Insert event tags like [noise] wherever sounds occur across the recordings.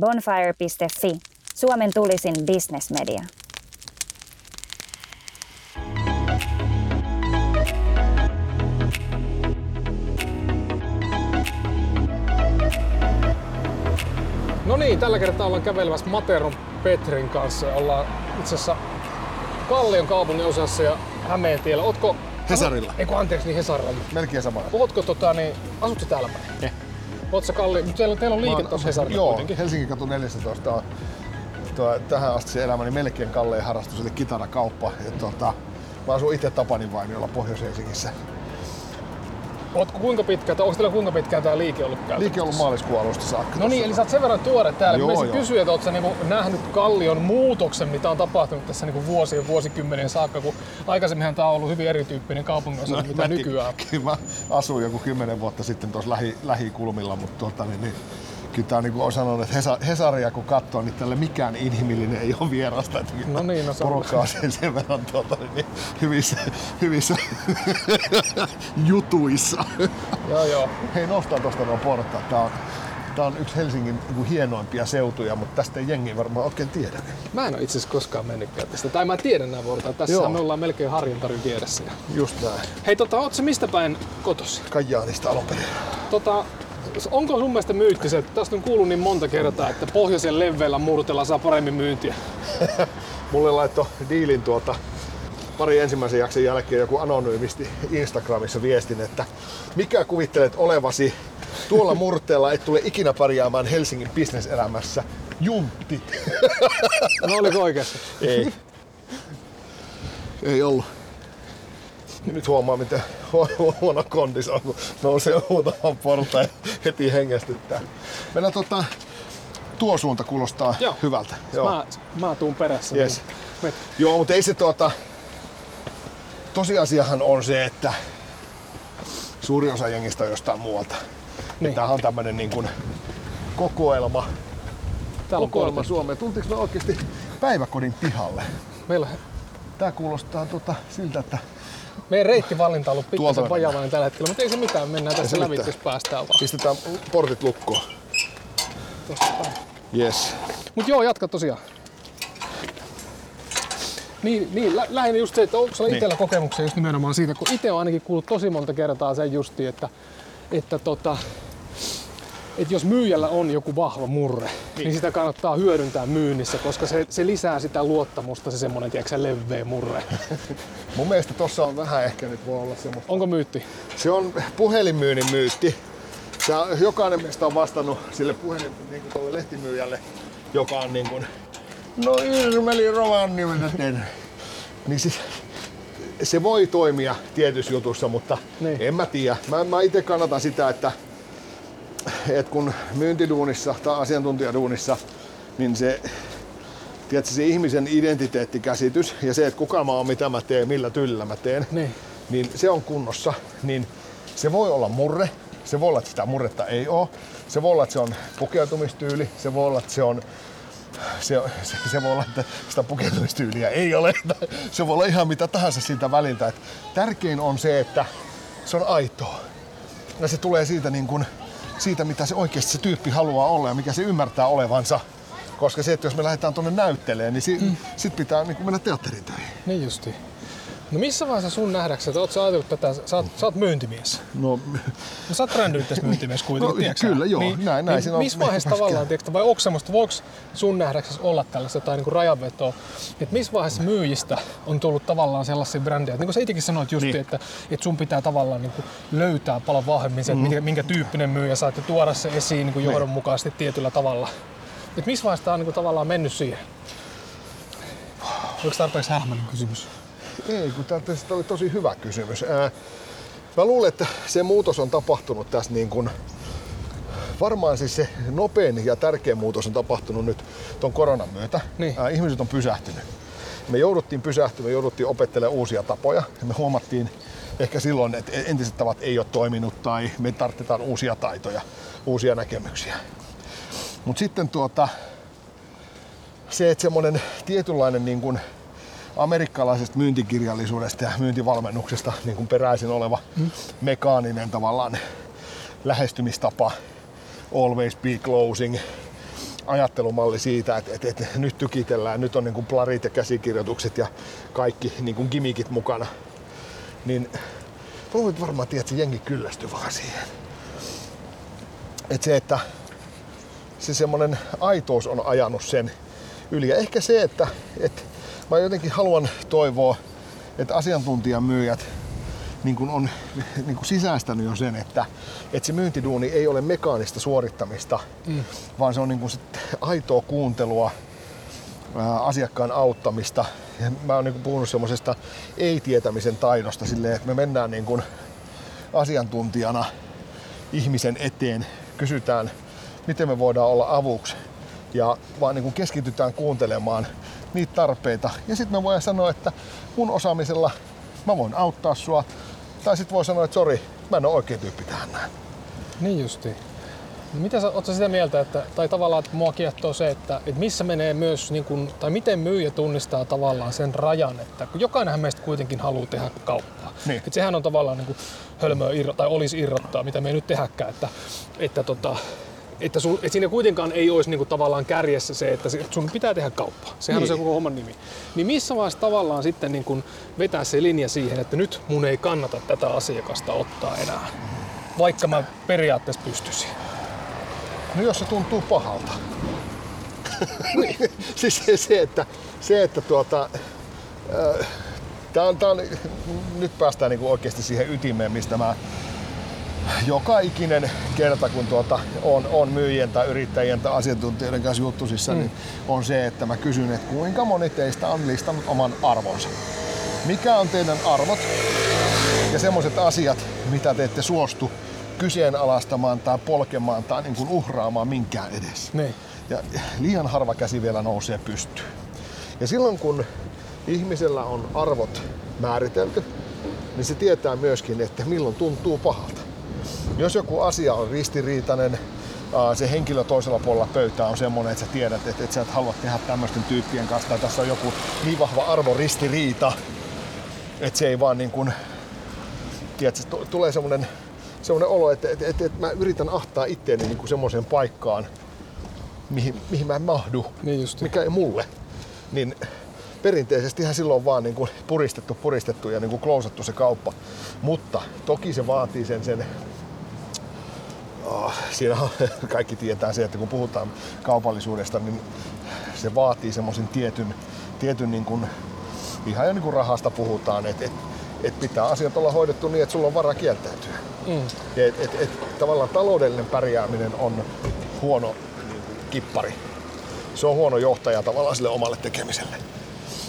Bonfire.fi, Suomen tulisin bisnesmedia. No niin, tällä kertaa ollaan kävelemässä Materon Petrin kanssa. Ollaan itse asiassa Kallion kaupungin osassa ja Hämeentiellä. Ootko... Hesarilla. Eikö anteeksi, niin Hesarilla. Melkein sama. Ootko tota niin, asutko täällä päin? Eh. Ootko Kalli, mutta teillä, teillä on liike tuossa Hesarilla Joo, kuitenkin. Helsingin katu 14 on tuo, tähän asti se elämäni melkein kallein harrastus, eli kitarakauppa. Ja, tota, mä asun itse Tapanin vainiolla Pohjois-Helsingissä. Ootko kuinka pitkään, onko teillä kuinka pitkään tämä liike ollut käytössä? Liike on ollut maaliskuun alusta saakka. No niin, eli sä oot sen verran tuore täällä. Joo, Mä kysyä, että ootko sä niinku nähnyt Kallion muutoksen, mitä on tapahtunut tässä niinku vuosien vuosikymmenien saakka, kun aikaisemminhan tämä on ollut hyvin erityyppinen kaupungin osa, no, mitä mä- nykyään. Kyllä mä asuin joku kymmenen vuotta sitten tuossa lähi, lähikulmilla, mutta tuota, niin, niin, kyllä tää on niin kuin sanonut, että Hesa, Hesaria kun katsoo, niin tälle mikään inhimillinen ei ole vierasta. Että No niin, no se on- porukka on sen, sen verran tuota, niin, hyvissä, hyvissä jutuissa. Joo, joo. Hei, nostaa tuosta nuo portaat. Tää on, tää on yksi Helsingin niin hienoimpia seutuja, mutta tästä ei jengi varmaan oikein tiedä. Mä en ole itse asiassa koskaan mennytkään tästä. Tai mä tiedän nämä vuorot. Tässä Joo. me ollaan melkein Harjantarin vieressä. Just näin. Hei, tota, oot sä mistä päin kotosi? Kajaanista alun perin. Tota, onko sun mielestä myyttiset, että tästä on kuullut niin monta kertaa, että pohjoisen leveällä murteella saa paremmin myyntiä? [laughs] Mulle laittoi diilin tuota pari ensimmäisen jakson jälkeen joku anonyymisti Instagramissa viestin, että mikä kuvittelet olevasi tuolla murteella et tule ikinä pärjäämään Helsingin bisneselämässä. Juntti. No oliko oikeassa? Ei. Ei ollut. Nyt huomaa, miten hu- huono kondis on, kun nousee huutamaan portaan ja heti hengästyttää. Mennään tota, tuo suunta kuulostaa Joo. hyvältä. Mä, mä tuun perässä. Yes. Niin. Joo, mutta ei se tuota... Tosiasiahan on se, että suuri osa jengistä on jostain muualta. Niin. Niin. Tämähän on tämmönen niin kuin kokoelma, Täällä on kokoelma. Suomeen. Tultiinko me oikeasti päiväkodin pihalle? Meillä, Tää kuulostaa tota, siltä, että meidän reittivalinta on ollut pikkasen vajavainen tällä hetkellä, mutta ei se mitään, mennään tässä se lävitse, jos päästään vaan. pistetään portit lukkoon. Yes. Mut joo, jatka tosiaan. Niin, niin lä- lähinnä just se, että onko sulla Niin. itsellä kokemuksia just nimenomaan siitä, kun itse on ainakin kuullut tosi monta kertaa sen justi, että, että, tota, että jos myyjällä on joku vahva murre, niin, niin sitä kannattaa hyödyntää myynnissä, koska se, se lisää sitä luottamusta, se semmoinen, tiedätkö, leveä murre. [laughs] Mun mielestä tossa on vähän ehkä nyt voi olla semmoista. Onko myytti? Se on puhelinmyynnin myytti. Sä, jokainen meistä on vastannut sille puhelin, niin kuin tuolle lehtimyyjälle, joka on niin kuin, no Irmeli Rovanieminen. Niin siis, se voi toimia tietyissä jutussa, mutta niin. en mä tiedä. Mä, mä itse kannatan sitä, että, että kun myyntiduunissa tai asiantuntijaduunissa, niin se, tiedätkö, se ihmisen identiteettikäsitys ja se, että kuka mä oon, mitä mä teen, millä tyylillä mä teen, Niin. niin se on kunnossa, niin se voi olla murre, se voi olla, että sitä murretta ei ole, se voi olla, että se on pukeutumistyyli, se voi olla, että se on se, se, se voi olla, että sitä pukeutumistyyliä ei ole. [laughs] Se voi olla ihan mitä tahansa siitä väliltä. Et tärkein on se, että se on aitoa. Ja se tulee siitä, niin kuin, siitä, mitä se oikeasti se tyyppi haluaa olla ja mikä se ymmärtää olevansa. Koska se, että jos me lähdetään tuonne näytteleen, niin si, mm. sit pitää niin mennä teatterin töihin. Niin justi. No missä vaiheessa sun nähdäksesi, että oot sä ajatellut tätä, sä oot, sä oot myyntimies? No, No sä oot brändännyt tässä myyntimies kuitenkin, No, tiedätkö sä? kyllä, joo. Näin- näin niin missä vaiheessa tavallaan, tiedätkö, vai onko semmoista, voiko sun nähdäksesi olla tällaista jotain niin rajanvetoa, että missä vaiheessa myyjistä on tullut tavallaan sellaisia brändejä, että niin kuin sä itsekin sanoit just, Niin. että, että sun pitää tavallaan niin kuin löytää paljon vahvemmin se, että minkä, minkä tyyppinen myyjä ja tuoda se esiin niin kuin johdonmukaisesti tietyllä tavalla. Että missä vaiheessa tää on niin kuin tavallaan mennyt siihen? Oliko tarpeeksi hähmäinen kysymys? Ei, kun tämä oli tosi hyvä kysymys. Ää, mä luulen, että se muutos on tapahtunut tässä niin kuin, varmaan siis se nopein ja tärkein muutos on tapahtunut nyt tuon koronan myötä. Niin. Ää, ihmiset on pysähtynyt. Me jouduttiin pysähtymään, me jouduttiin opettelemaan uusia tapoja. Ja me huomattiin ehkä silloin, että entiset tavat ei ole toiminut tai me tarvitaan uusia taitoja, uusia näkemyksiä. Mutta sitten tuota, se, että semmoinen tietynlainen niin kuin amerikkalaisesta myyntikirjallisuudesta ja myyntivalmennuksesta niin kuin peräisin oleva mm. mekaaninen tavallaan lähestymistapa, always be closing, ajattelumalli siitä, että, että, että nyt tykitellään, nyt on niin kuin plarit ja käsikirjoitukset ja kaikki niin kuin gimikit mukana. Niin voit varmaan tiedä, että jengi kyllästyy vaan siihen. Että se, että se semmoinen aitous on ajanut sen yli. Ja ehkä se, että, että mä jotenkin haluan toivoa, että asiantuntijamyyjät niin kuin on niin kuin sisäistänyt jo sen, että, että se myyntiduuni ei ole mekaanista suorittamista, mm. vaan se on niin kuin sit aitoa kuuntelua, ää, asiakkaan auttamista. Ja mä oon niin kuin puhunut semmoisesta ei-tietämisen taidosta silleen, että me mennään niin kuin asiantuntijana ihmisen eteen, kysytään, miten me voidaan olla avuksi ja vaan niin kuin keskitytään kuuntelemaan niitä tarpeita. Ja sitten mä voin sanoa, että mun osaamisella mä voin auttaa sua. Tai sitten voi sanoa, että sori, mä en ole oikein tyyppi tähän näin. Niin justi. No mitä sä, ootko sitä mieltä, että, tai tavallaan että mua kiehtoo se, että, että missä menee myös, niin kun, tai miten myyjä tunnistaa tavallaan sen rajan, että kun jokainenhan meistä kuitenkin haluaa tehdä kauppaa. Niin. Että sehän on tavallaan niin hölmöä irro, tai olisi irrottaa, mitä me ei nyt tehdäkään, että, että tota, että, sul, että siinä kuitenkaan ei olisi niinku tavallaan kärjessä se, että sun pitää tehdä kauppaa. Sehän niin. on se koko homman nimi. Niin missä vaiheessa tavallaan sitten niinku vetää se linja siihen, että nyt mun ei kannata tätä asiakasta ottaa enää, vaikka mä periaatteessa pystyisin. No jos se tuntuu pahalta. [laughs] siis se, se, että, se, että tuota, äh, tää on, tää on, nyt päästään niinku oikeasti siihen ytimeen, mistä mä joka ikinen kerta, kun tuota, on, on myyjien tai yrittäjien tai asiantuntijoiden kanssa juttusissa, mm. niin on se, että mä kysyn, että kuinka moni teistä on listannut oman arvonsa. Mikä on teidän arvot ja semmoiset asiat, mitä te ette suostu kyseenalaistamaan tai polkemaan tai niin kuin uhraamaan minkään edessä. Niin. Ja liian harva käsi vielä nousee pystyyn. Ja silloin kun ihmisellä on arvot määritelty, niin se tietää myöskin, että milloin tuntuu pahalta. Jos joku asia on ristiriitainen, se henkilö toisella puolella pöytää on semmoinen, että sä tiedät, että, että sä et halua tehdä tämmöisten tyyppien kanssa, tai tässä on joku niin vahva arvoristiriita, että se ei vaan niin kuin, tiedätkö, tulee semmoinen, semmoinen olo, että, että, että, että mä yritän ahtaa itteeni niin kuin semmoiseen paikkaan, mihin, mihin mä en mahdu, niin mikä ei mulle. Niin perinteisesti ihan silloin vaan niin kuin puristettu, puristettu ja niin kuin klousattu se kauppa. Mutta toki se vaatii sen, sen siinä on, [laughs] kaikki tietää se, että kun puhutaan kaupallisuudesta, niin se vaatii semmoisen tietyn, tietyn niin kuin, ihan jo niin kuin rahasta puhutaan, että et, et pitää asiat olla hoidettu niin, että sulla on varaa kieltäytyä. Mm. Et, et, et, tavallaan taloudellinen pärjääminen on huono kippari. Se on huono johtaja tavallaan sille omalle tekemiselle.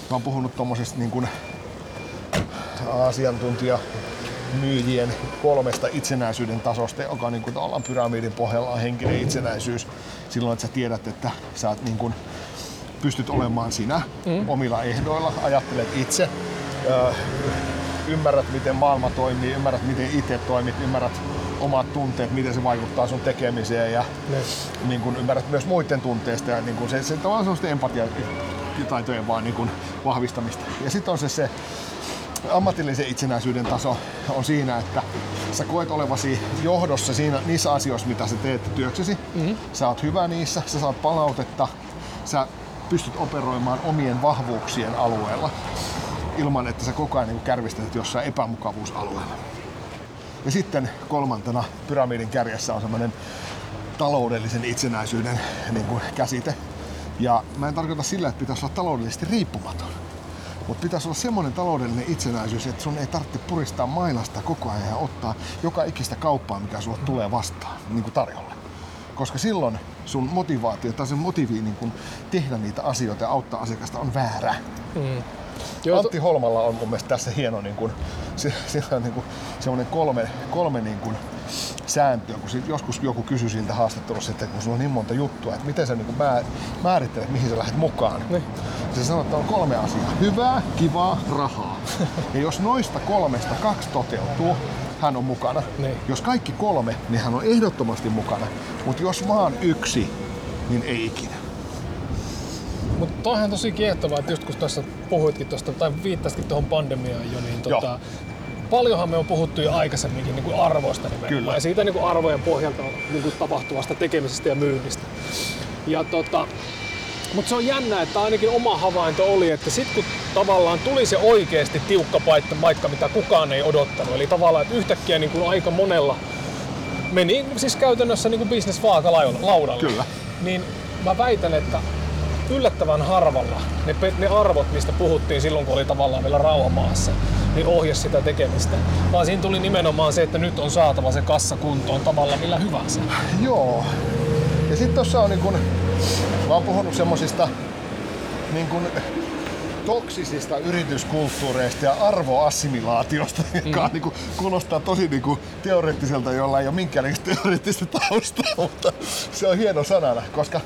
Mä oon puhunut tuommoisesta niin kuin asiantuntija myyjien kolmesta itsenäisyyden tasosta, joka niin kuin ollaan pyramidin pohjalla on henkinen itsenäisyys. Silloin, että sä tiedät, että sä oot niin kuin, pystyt olemaan sinä mm. omilla ehdoilla, ajattelet itse, ö, ymmärrät miten maailma toimii, ymmärrät miten itse toimit, ymmärrät omat tunteet, miten se vaikuttaa sun tekemiseen ja niin kun ymmärrät myös muiden tunteista ja niin kun se, se on sellaista empatiataitojen vaan niin kun vahvistamista. Ja sitten on se, se ammatillisen itsenäisyyden taso on siinä, että sä koet olevasi johdossa siinä, niissä asioissa, mitä sä teet työksesi. Mm-hmm. Sä oot hyvä niissä, sä saat palautetta, sä pystyt operoimaan omien vahvuuksien alueella ilman, että sä koko ajan niin kärvistät jossain epämukavuusalueella. Ja sitten kolmantena pyramidin kärjessä on semmoinen taloudellisen itsenäisyyden niin kuin käsite. Ja mä en tarkoita sillä, että pitäisi olla taloudellisesti riippumaton. Mutta pitäisi olla semmoinen taloudellinen itsenäisyys, että sun ei tarvitse puristaa mailasta koko ajan ja ottaa joka ikistä kauppaa, mikä sulle tulee vastaan niin kuin tarjolla. Koska silloin sun motivaatio tai se motiivi niin kuin tehdä niitä asioita ja auttaa asiakasta on väärä. Mm. Joo, Antti Holmalla on mun mielestä tässä hieno niin kuin, sillä on niin kuin, semmoinen kolme, kolme niin kuin, sääntöä, kun joskus joku kysyi siltä haastattelussa, että kun sulla on niin monta juttua, että miten sä niin kuin määrittelet, mihin sä lähdet mukaan. Niin. Se sanoo, että on kolme asiaa. Hyvää, kivaa, rahaa. [laughs] ja jos noista kolmesta kaksi toteutuu, hän on mukana. Niin. Jos kaikki kolme, niin hän on ehdottomasti mukana. Mutta jos vaan yksi, niin ei ikinä. Mutta toihan tosi kiehtovaa, että just kun tuossa puhuitkin tuosta, tai viittasitkin tuohon pandemiaan jo, niin tota, paljonhan me on puhuttu jo aikaisemminkin niin kuin arvoista nimenomaan. Kyllä. Ja siitä niin kuin arvojen pohjalta niin kuin tapahtuvasta tekemisestä ja myynnistä. Ja tota, mutta se on jännä, että ainakin oma havainto oli, että sitten kun tavallaan tuli se oikeasti tiukka paikka, paikka, mitä kukaan ei odottanut, eli tavallaan, että yhtäkkiä niin kuin aika monella meni siis käytännössä niin kuin business vaaka laudalle. Kyllä. Niin mä väitän, että yllättävän harvalla ne, ne arvot, mistä puhuttiin silloin, kun oli tavallaan vielä rauha maassa, niin ohjasi sitä tekemistä. Vaan siinä tuli nimenomaan se, että nyt on saatava se kassa kuntoon tavalla millä hyvänsä. Joo. Ja sitten tuossa on niin kun, mä oon puhunut semmosista niin kun, toksisista yrityskulttuureista ja arvoassimilaatiosta, [laughs] mm. joka niin kuin, kuulostaa tosi niin kuin, teoreettiselta, jolla ei ole minkäänlaista teoreettista taustaa, [laughs] mutta se on hieno sanana, koska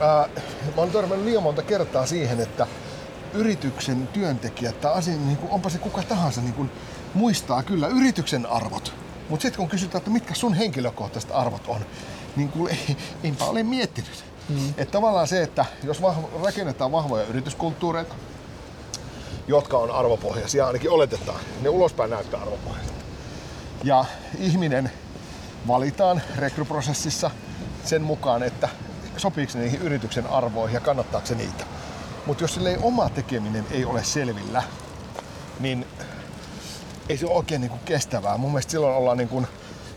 ää, mä oon törmännyt liian monta kertaa siihen, että yrityksen työntekijät tai asia, niin kuin, onpa se kuka tahansa, niin kuin, muistaa kyllä yrityksen arvot. Mutta sitten kun kysytään, että mitkä sun henkilökohtaiset arvot on, niin kuin, ei, eipä ole miettinyt. Mm. Että tavallaan se, että jos vahva, rakennetaan vahvoja yrityskulttuureita, jotka on arvopohjaisia, ainakin oletetaan, ne ulospäin näyttää arvopohjaisia. Ja ihminen valitaan rekryprosessissa sen mukaan, että sopiiko se niihin yrityksen arvoihin ja kannattaako se niitä. Mutta jos sille ei oma tekeminen ei ole selvillä, niin ei se ole oikein niin kuin kestävää. Mun mielestä silloin ollaan niin kuin,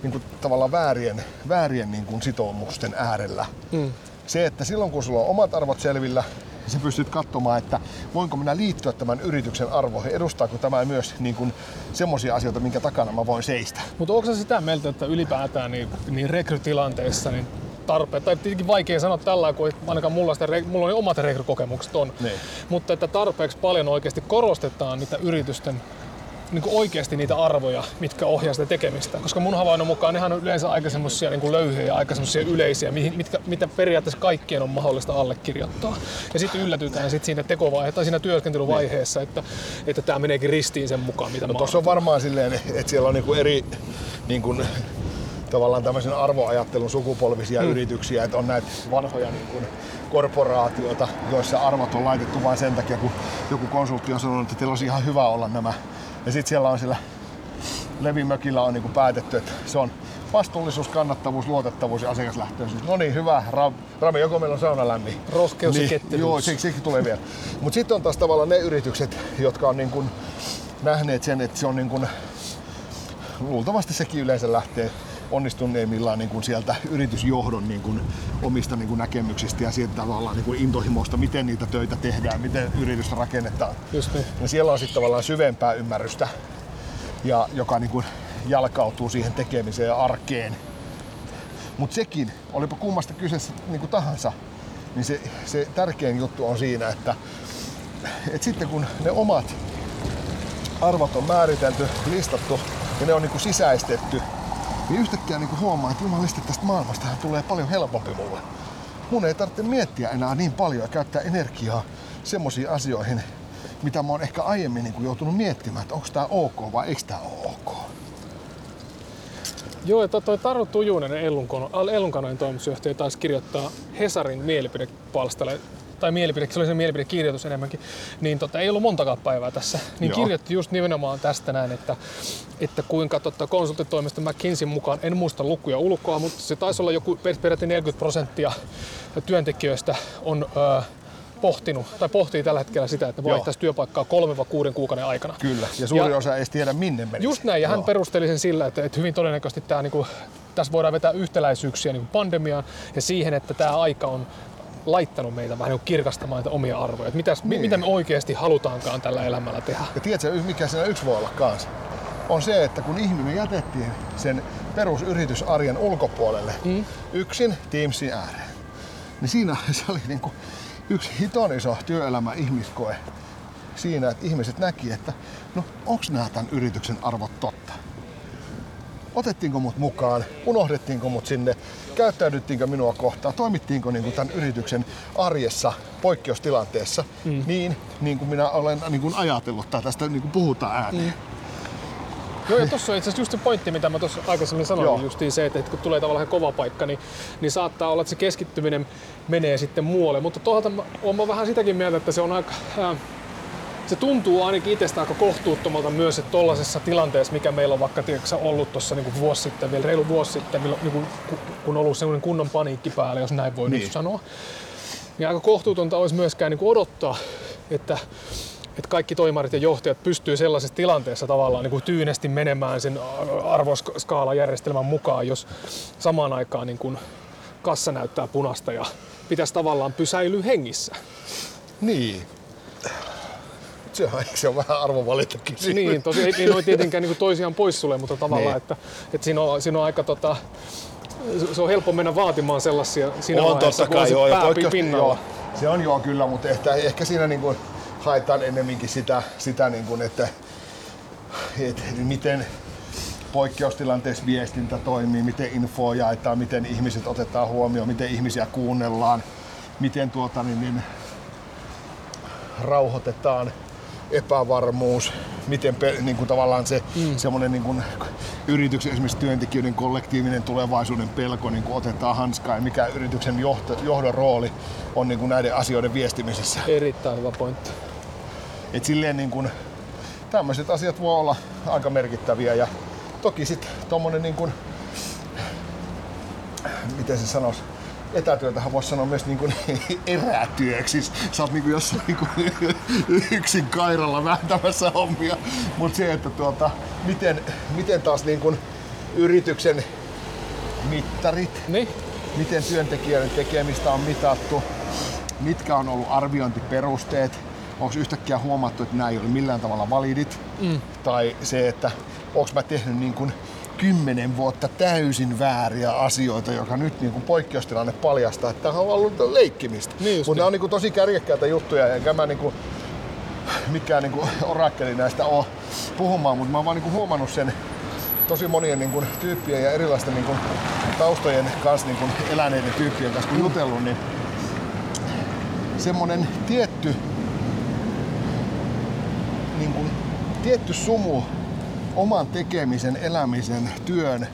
niin kuin tavallaan väärien, väärien niin kuin sitoumusten äärellä. Mm. Se, että silloin kun sulla on omat arvot selvillä, niin sä pystyt katsomaan, että voinko minä liittyä tämän yrityksen arvoihin, edustaako tämä myös niin kuin semmoisia asioita, minkä takana mä voin seistä. Mutta onko se sitä mieltä, että ylipäätään niin, niin rekrytilanteissa niin tarpeet, tai tietenkin vaikea sanoa tällä, kun ainakaan mulla, sitä, mulla on omat rekrykokemukset on, niin. mutta että tarpeeksi paljon oikeasti korostetaan niitä yritysten niin kuin oikeasti niitä arvoja, mitkä ohjaa sitä tekemistä. Koska mun havainnon mukaan nehän on yleensä aika semmosia niin löyhiä ja aika semmosia yleisiä, mitkä, mitä periaatteessa kaikkien on mahdollista allekirjoittaa. Ja sitten yllätytään sit siinä tekovaiheessa tai siinä työskentelyvaiheessa, että, että tämä meneekin ristiin sen mukaan, mitä no, Tuossa on varmaan silleen, että siellä on niin kuin eri niin kuin tavallaan tämmöisen arvoajattelun sukupolvisia mm. yrityksiä, että on näitä vanhoja niin kuin korporaatioita, joissa arvot on laitettu vain sen takia, kun joku konsultti on sanonut, että teillä olisi ihan hyvä olla nämä. Ja sitten siellä on siellä Levimökillä on niin kuin päätetty, että se on vastuullisuus, kannattavuus, luotettavuus ja asiakaslähtöisyys. No niin, hyvä. Rami, joko meillä on sauna lämmin? Rohkeus niin, ja ketteryys. Joo, sekin tulee vielä. Mutta sitten on taas tavallaan ne yritykset, jotka on niin kuin nähneet sen, että se on niin kuin, luultavasti sekin yleensä lähtee onnistuneimmillaan niin kuin sieltä yritysjohdon niin kuin omista niin kuin näkemyksistä ja sieltä tavallaan niin kuin intohimosta, miten niitä töitä tehdään, miten yritys rakennetaan. Just niin. Ja siellä on sitten tavallaan syvempää ymmärrystä, ja, joka niin kuin jalkautuu siihen tekemiseen ja arkeen. Mutta sekin, olipa kummasta kyseessä niin kuin tahansa, niin se, se tärkein juttu on siinä, että, että sitten kun ne omat arvot on määritelty, listattu ja ne on niin kuin sisäistetty niin yhtäkkiä niin huomaa, että jumalista tästä maailmasta tulee paljon helpompi mulle. Mun ei tarvitse miettiä enää niin paljon ja käyttää energiaa semmoisiin asioihin, mitä mä oon ehkä aiemmin niin joutunut miettimään, että onko tämä ok vai eikö tämä ole ok. Joo, että toi Taru Tujunen, Ellunkanojen toimitusjohtaja, taisi kirjoittaa Hesarin mielipidepalstalle tai mielipide, se oli se mielipidekirjoitus enemmänkin, niin tota, ei ollut montakaan päivää tässä. Niin Joo. kirjoitti just nimenomaan tästä näin, että, että kuinka tota, konsulttitoimista McKinseyn mukaan, en muista lukuja ulkoa, mutta se taisi olla joku peräti 40 prosenttia työntekijöistä on ö, pohtinut tai pohtii tällä hetkellä sitä, että vaihtaisi työpaikkaa kolme vai kuuden kuukauden aikana. Kyllä, ja suuri ja osa ei tiedä minne menisi. Just näin, ja hän perusteli sen sillä, että, että hyvin todennäköisesti tämä, niin kuin, tässä voidaan vetää yhtäläisyyksiä niin pandemiaan ja siihen, että tämä aika on laittanut meitä vähän niin kirkastamaan niitä omia arvoja. Että mitäs, niin. mitä me oikeasti halutaankaan tällä elämällä tehdä. Ja tiedätkö, mikä siinä yksi voi olla kanssa? On se, että kun ihminen jätettiin sen perusyritysarjen ulkopuolelle mm. yksin Teamsin ääreen, niin siinä se oli niin kuin yksi hiton iso työelämä ihmiskoe siinä, että ihmiset näki, että no onks nämä tämän yrityksen arvot totta otettiinko mut mukaan, unohdettiinko mut sinne, käyttäydyttiinkö minua kohtaan, toimittiinko niin kuin tämän yrityksen arjessa poikkeustilanteessa mm. niin, niin kuin minä olen niin kuin ajatellut tai tästä niin kuin puhutaan ääneen. Mm. Joo, ja tuossa on itse asiassa just se pointti, mitä mä tuossa aikaisemmin sanoin, Joo. justiin se, että kun tulee tavallaan kova paikka, niin, niin saattaa olla, että se keskittyminen menee sitten muualle. Mutta toisaalta mä vähän sitäkin mieltä, että se on aika, äh, se tuntuu ainakin itsestä aika kohtuuttomalta myös, että tuollaisessa tilanteessa, mikä meillä on vaikka tiedätkö, ollut tuossa niin vuosi sitten, vielä reilu vuosi sitten, milloin, niin kun on ollut sellainen kunnon paniikki päällä, jos näin voi niin. nyt sanoa, niin aika kohtuutonta olisi myöskään niin odottaa, että että kaikki toimarit ja johtajat pystyy sellaisessa tilanteessa tavallaan niin kuin tyynesti menemään sen arvoskaalajärjestelmän mukaan, jos samaan aikaan niin kuin kassa näyttää punasta ja pitäisi tavallaan pysäilyä hengissä. Niin. Se on, se on vähän arvovalintakin. Niin, tosi ei, ei noin tietenkään niin toisiaan pois sulle, mutta tavallaan, niin. että, että siinä, on, siinä on aika tota, se on helppo mennä vaatimaan sellaisia siinä on vaiheessa, totta kai, joo, pää pinnalla. Joo, se on joo kyllä, mutta ehkä, ehkä siinä niin kuin haetaan ennemminkin sitä, sitä niin kuin, että, että miten poikkeustilanteessa viestintä toimii, miten infoa jaetaan, miten ihmiset otetaan huomioon, miten ihmisiä kuunnellaan, miten tuota, niin, niin, rauhoitetaan epävarmuus, miten niin kuin tavallaan se mm. semmoinen niin kuin yrityksen esimerkiksi työntekijöiden kollektiivinen tulevaisuuden pelko niin kuin otetaan hanskaan ja mikä yrityksen johto, johdon rooli on niin kuin näiden asioiden viestimisessä. Erittäin hyvä pointti. Et silleen niin kuin, tämmöiset asiat voi olla aika merkittäviä ja toki sitten tuommoinen niin kuin, miten se sanoisi, etätyötähän voisi sanoa myös niin kuin [laughs] erätyöksi. Siis sä oot niin kuin jossain niin kuin [laughs] yksin kairalla vääntämässä hommia. Mutta se, että tuota, miten, miten taas niin kuin yrityksen mittarit, niin? miten työntekijöiden tekemistä on mitattu, mitkä on ollut arviointiperusteet, onko yhtäkkiä huomattu, että nämä ei ole millään tavalla validit, mm. tai se, että onko mä tehnyt niin kuin kymmenen vuotta täysin vääriä asioita, joka nyt niin kuin poikkeustilanne paljastaa, että tämä on ollut leikkimistä. Niin Mutta nämä on niin kuin tosi kärjekkäitä juttuja, enkä mä niin kuin, mikään niin kuin orakkeli näistä ole puhumaan, mutta mä oon vaan niin kuin huomannut sen tosi monien niin kuin, tyyppien ja erilaisten niin kuin, taustojen kanssa niin kuin, eläneiden tyyppien kanssa kun jutellut, niin semmoinen tietty niin kuin, tietty sumu oman tekemisen, elämisen, työn,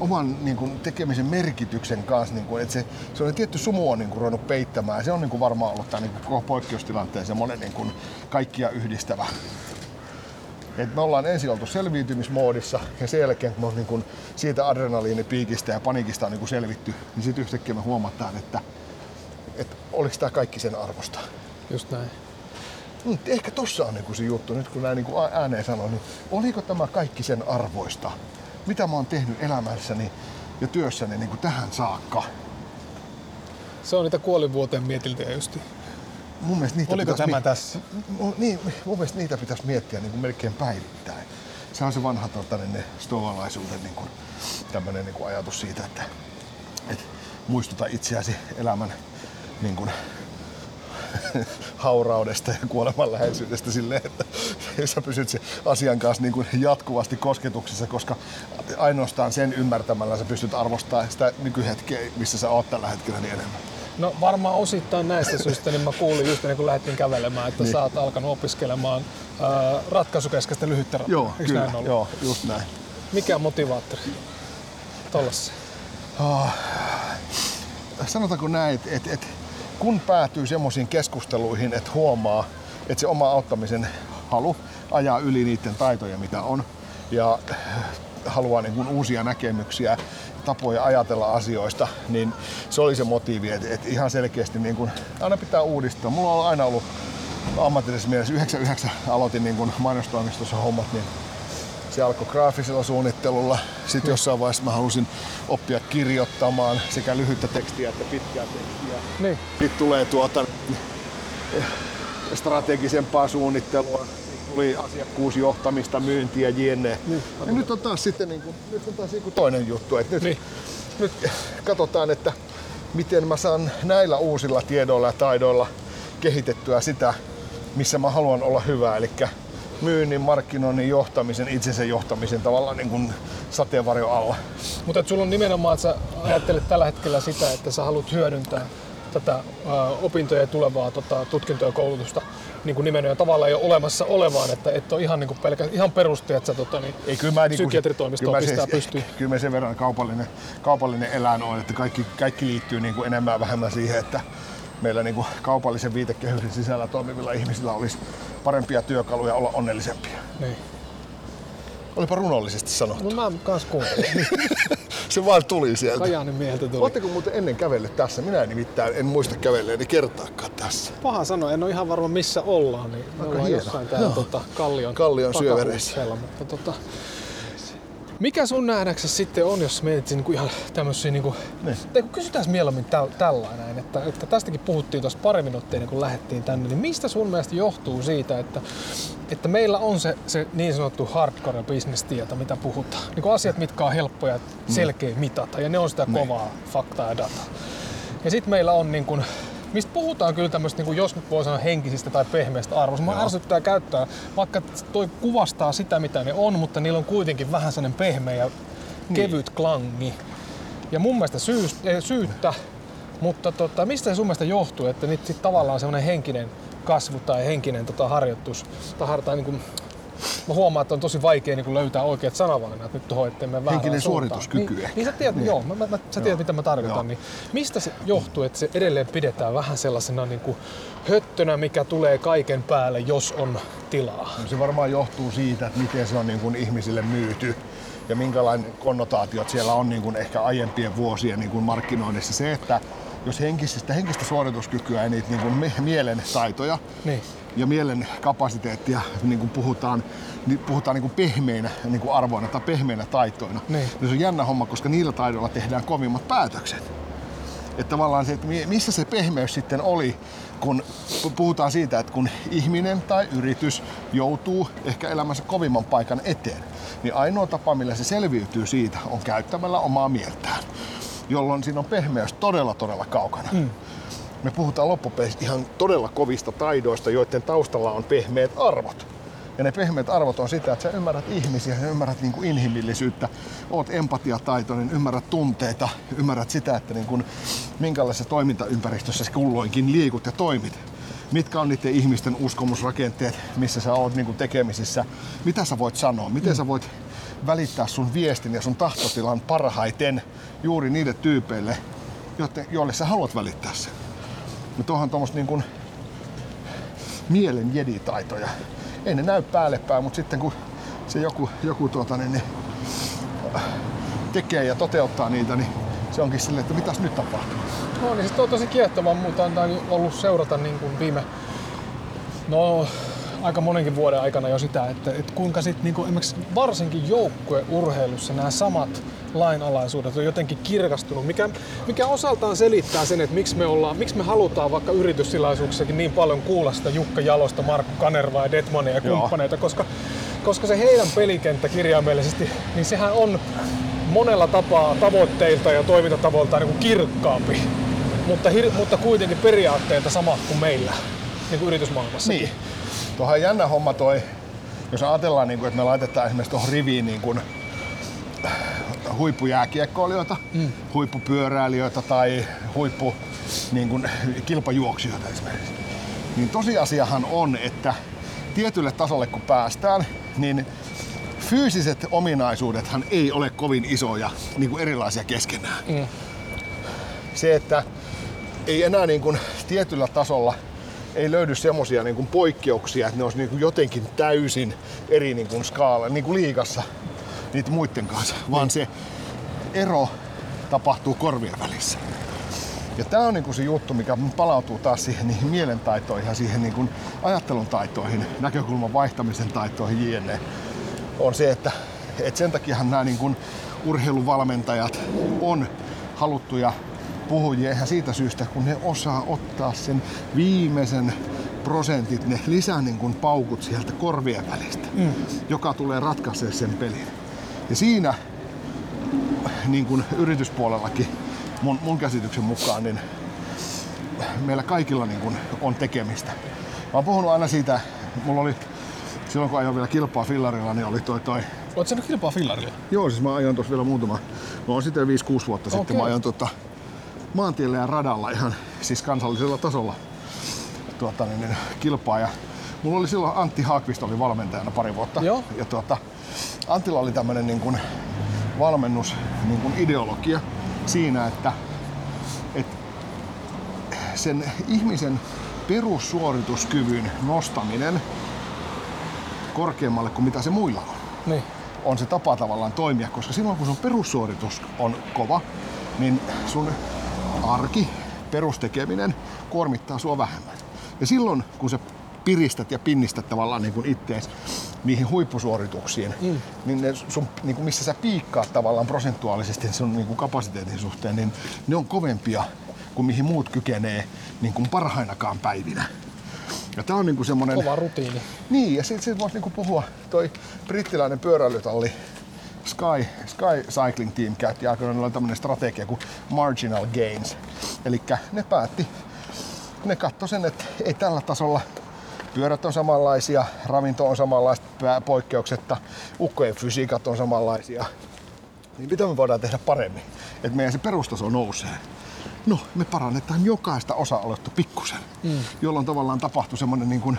oman niin kuin, tekemisen merkityksen kanssa, niin kuin, että se, se on tietty sumu on niin kuin, ruvennut peittämään. Se on niin kuin, varmaan ollut tämä niin kuin, poikkeustilanteen semmoinen niin kuin, kaikkia yhdistävä. Et me ollaan ensin oltu selviytymismoodissa ja sen jälkeen kun me niin kuin, siitä adrenaliinipiikistä ja panikista on niin kuin, selvitty, niin sitten yhtäkkiä me huomataan, että, että oliko tämä kaikki sen arvosta. Just näin. Mm, ehkä tossa on niinku se juttu, nyt kun näin niinku ääneen sanon, niin oliko tämä kaikki sen arvoista? Mitä mä oon tehnyt elämässäni ja työssäni niinku tähän saakka? Se on niitä kuolivuoteen mietiltiä justi. Mun mielestä niitä Oliko tämä mi- tässä? Niin, mun mielestä niitä pitäisi miettiä niin kuin melkein päivittäin. Se on se vanha tota, niin stoalaisuuden niin kuin, tämmönen, niin kuin ajatus siitä, että, että muistuta itseäsi elämän niin kuin, [laughs] hauraudesta ja kuoleman läheisyydestä silleen, että [laughs] sä pysyt se asian kanssa niin kuin jatkuvasti kosketuksessa, koska ainoastaan sen ymmärtämällä sä pystyt arvostamaan sitä nykyhetkeä, missä sä oot tällä hetkellä niin enemmän. No varmaan osittain näistä syistä, niin mä kuulin just ennen kuin lähdettiin kävelemään, että niin. sä oot alkanut opiskelemaan äh, ratkaisukeskeistä lyhyttä Joo, kyllä, näin ollut? joo, just näin. Mikä on motivaattori tuollaisessa? Oh, sanotaanko näin, että et, et, kun päätyy semmoisiin keskusteluihin, että huomaa, että se oma auttamisen halu ajaa yli niiden taitoja, mitä on, ja haluaa niin kuin uusia näkemyksiä, tapoja ajatella asioista, niin se oli se motiivi, että, että ihan selkeästi niin kuin, aina pitää uudistaa. Mulla on aina ollut ammatillisessa mielessä 99 aloitin niin kuin mainostoimistossa hommat, niin se alkoi graafisella suunnittelulla. Sitten jossain vaiheessa mä halusin oppia kirjoittamaan sekä lyhyttä tekstiä että pitkää tekstiä. Niin. Sitten tulee tuota strategisempaa suunnittelua. Tuli asiakkuusjohtamista, myyntiä, jne. Niin. Ja nyt on taas sitten niin kuin, nyt on taas niin toinen juttu. Että nyt, niin. nyt katsotaan, että miten mä saan näillä uusilla tiedoilla ja taidoilla kehitettyä sitä, missä mä haluan olla hyvä. Eli myynnin, markkinoinnin, johtamisen, itsensä johtamisen tavallaan niin kuin sateenvarjo alla. Mutta sulla on nimenomaan, että sä ajattelet tällä hetkellä sitä, että sä haluat hyödyntää tätä ä, opintoja ja tulevaa tota, tutkintoa ja koulutusta niin kuin nimenomaan tavallaan jo olemassa olevaan, että et ole ihan, niin kuin pelkä, ihan peruste, että sä tota, niin, Ei, kyllä mä, psykiatritoimistoon niin pistää pystyyn. [laughs] Kyllä mä sen verran kaupallinen, kaupallinen eläin on, että kaikki, kaikki liittyy niin kuin enemmän vähemmän siihen, että meillä niin kuin kaupallisen viitekehyksen sisällä toimivilla ihmisillä olisi parempia työkaluja olla onnellisempia. Niin. Olipa runollisesti sanottu. No mä kans kuuntelin. [laughs] Se vaan tuli sieltä. Kajaanin mieheltä tuli. Oletteko muuten ennen kävellyt tässä? Minä nimittäin en muista kävelleeni kertaakaan tässä. Paha sanoa, en ole ihan varma missä ollaan. Niin me ollaan hieno. jossain täällä tota, Kallion, Kallion syövereissä. Mutta tota, mikä sun nähdäksesi sitten on, jos mietit niinku ihan tämmöisiä, niinku, Niin. tai kun kysytään mieluummin täl, tällainen, että, että tästäkin puhuttiin tuossa pari minuuttia kuin lähdettiin tänne, niin mistä sun mielestä johtuu siitä, että, että meillä on se, se niin sanottu hardcore bisnestieto, mitä puhutaan. Niin kuin asiat, mitkä on helppoja selkeä mitata, ja ne on sitä kovaa faktaa ja dataa. Ja sitten meillä on niin kun, mistä puhutaan kyllä tämmöistä, niin jos nyt voi sanoa henkisistä tai pehmeistä arvoista. Mä ärsyttää käyttää, vaikka toi kuvastaa sitä, mitä ne on, mutta niillä on kuitenkin vähän sellainen pehmeä ja kevyt klangi. Ja mun mielestä syys, ei, syyttä, mutta tota, mistä se sun mielestä johtuu, että nyt sit tavallaan semmoinen henkinen kasvu tai henkinen tota, harjoitus, tai, har- tai niin kuin, mä huomaan, että on tosi vaikea niin löytää oikeat sanavalinnat nyt tuohon, ettei me väärään Henkinen suuntaan. suorituskyky Niin, ehkä. niin sä tiedät, niin. joo, mä, mä, mä, sä tiedät mitä mä tarkoitan. Joo. Niin mistä se johtuu, että se edelleen pidetään vähän sellaisena niin kuin höttönä, mikä tulee kaiken päälle, jos on tilaa? No Se varmaan johtuu siitä, että miten se on niin kuin ihmisille myyty ja minkälainen konnotaatiot siellä on niin kuin ehkä aiempien vuosien niin kuin markkinoinnissa. Se, että jos henkistä, henkistä suorituskykyä ja niitä niin kuin mielen taitoja Niin. ja mielen kapasiteettia niin kuin puhutaan, niin puhutaan niin kuin pehmeinä niin kuin arvoina tai pehmeinä taitoina, Niin. niin se on jännä homma, koska niillä taidoilla tehdään kovimmat päätökset. Että tavallaan se, että mi- missä se pehmeys sitten oli, kun pu- puhutaan siitä, että kun ihminen tai yritys joutuu ehkä elämänsä kovimman paikan eteen, niin ainoa tapa, millä se selviytyy siitä, on käyttämällä omaa mieltään, jolloin siinä on pehmeys todella, todella kaukana. Mm. Me puhutaan loppupeleissä ihan todella kovista taidoista, joiden taustalla on pehmeät arvot. Ja ne pehmeät arvot on sitä, että sä ymmärrät ihmisiä, sä ymmärrät niin kuin inhimillisyyttä, oot empatiataitoinen, ymmärrät tunteita, ymmärrät sitä, että niin kuin, minkälaisessa toimintaympäristössä sä kulloinkin liikut ja toimit. Mitkä on niiden ihmisten uskomusrakenteet, missä sä oot niin kuin tekemisissä, mitä sä voit sanoa, miten sä voit välittää sun viestin ja sun tahtotilan parhaiten juuri niille tyypeille, joille, sä haluat välittää sen. Ja tuohon tuommoista niin kuin mielen jeditaitoja. Ei ne näy päälle päin, mutta sitten kun se joku, joku tuota, niin, niin, tekee ja toteuttaa niitä, niin se onkin silleen, että mitäs nyt tapahtuu. No niin, siis on tosi kiehtovaa, mutta on ollut seurata niin kuin viime, no aika monenkin vuoden aikana jo sitä, että, että kuinka sit niin kuin, esimerkiksi varsinkin joukkueurheilussa nämä samat lainalaisuudet on jotenkin kirkastunut, mikä, mikä osaltaan selittää sen, että miksi me, ollaan, miksi me halutaan vaikka yritystilaisuuksissakin niin paljon kuulla sitä Jukka Jalosta, Markku Kanervaa ja Detmania ja Joo. kumppaneita, koska, koska se heidän pelikenttä kirjaimellisesti, niin sehän on monella tapaa tavoitteilta ja toimintatavoiltaan niin kuin kirkkaampi, mutta, hir- mutta kuitenkin periaatteilta sama kuin meillä niin kuin yritysmaailmassa. Niin. Tuohan on jännä homma toi, jos ajatellaan, niin kuin, että me laitetaan esimerkiksi tuohon riviin niin kuin, huippujääkiekkoilijoita, mm. huippupyöräilijöitä tai huippu niin kuin, kilpajuoksijoita esimerkiksi. Niin tosiasiahan on, että tietylle tasolle kun päästään, niin fyysiset ominaisuudethan ei ole kovin isoja niin kuin erilaisia keskenään. Mm. Se, että ei enää niin kuin tietyllä tasolla ei löydy semmoisia niin poikkeuksia, että ne olisi niin kuin jotenkin täysin eri niin kuin skaala, niin kuin liikassa niitä muiden kanssa, vaan se ero tapahtuu korvien välissä. Ja tämä on niinku se juttu, mikä palautuu taas siihen niihin mielentaitoihin ja siihen niinku ajattelun taitoihin, näkökulman vaihtamisen taitoihin jne. On se, että, että sen takiahan nämä niinku urheiluvalmentajat on haluttuja puhujia ihan siitä syystä, kun ne osaa ottaa sen viimeisen prosentit, ne lisää niin kuin paukut sieltä korvien välistä, mm. joka tulee ratkaisee sen pelin. Ja siinä niin kuin yrityspuolellakin mun, mun käsityksen mukaan, niin meillä kaikilla niin kuin on tekemistä. Mä oon puhunut aina siitä, mulla oli silloin kun ajoin vielä kilpaa fillarilla, niin oli toi toi Oletko nyt kilpaa fillarilla? Joo, siis mä ajoin tuossa vielä muutama, mä oon sitten 5-6 vuotta sitten, Okei. mä ajoin tota, maantiellä ja radalla ihan siis kansallisella tasolla tuota, niin, niin, kilpaa. Ja mulla oli silloin Antti Haakvist oli valmentajana pari vuotta. Joo. Ja tuota, Antilla oli tämmönen niin kuin, valmennus niin kuin ideologia siinä, että, että sen ihmisen perussuorituskyvyn nostaminen korkeammalle kuin mitä se muilla on, Niin. on se tapa tavallaan toimia, koska silloin kun sun perussuoritus on kova, niin sun arki, perustekeminen kuormittaa sua vähemmän. Ja silloin kun sä piristät ja pinnistät tavallaan niin kuin ittees niihin huippusuorituksiin, mm. niin, ne sun, niin kuin missä sä piikkaat tavallaan prosentuaalisesti sun niin kuin kapasiteetin suhteen, niin ne on kovempia kuin mihin muut kykenee niin kuin parhainakaan päivinä. Ja tää on niin kuin semmonen... Kova rutiini. Niin, ja sitten sit voisi niinku puhua, toi brittiläinen pyöräilytalli Sky, Sky Cycling Team käytti aikoinaan tämmöinen strategia kuin marginal gains. Eli ne päätti, ne katsoi sen, että ei tällä tasolla pyörät on samanlaisia, ravinto on samanlaista poikkeuksetta, ukkojen fysiikat on samanlaisia. Niin mitä me voidaan tehdä paremmin, että meidän se perustaso nousee? No, me parannetaan jokaista osa-aluetta pikkusen, mm. jolloin tavallaan tapahtuu semmoinen niin kuin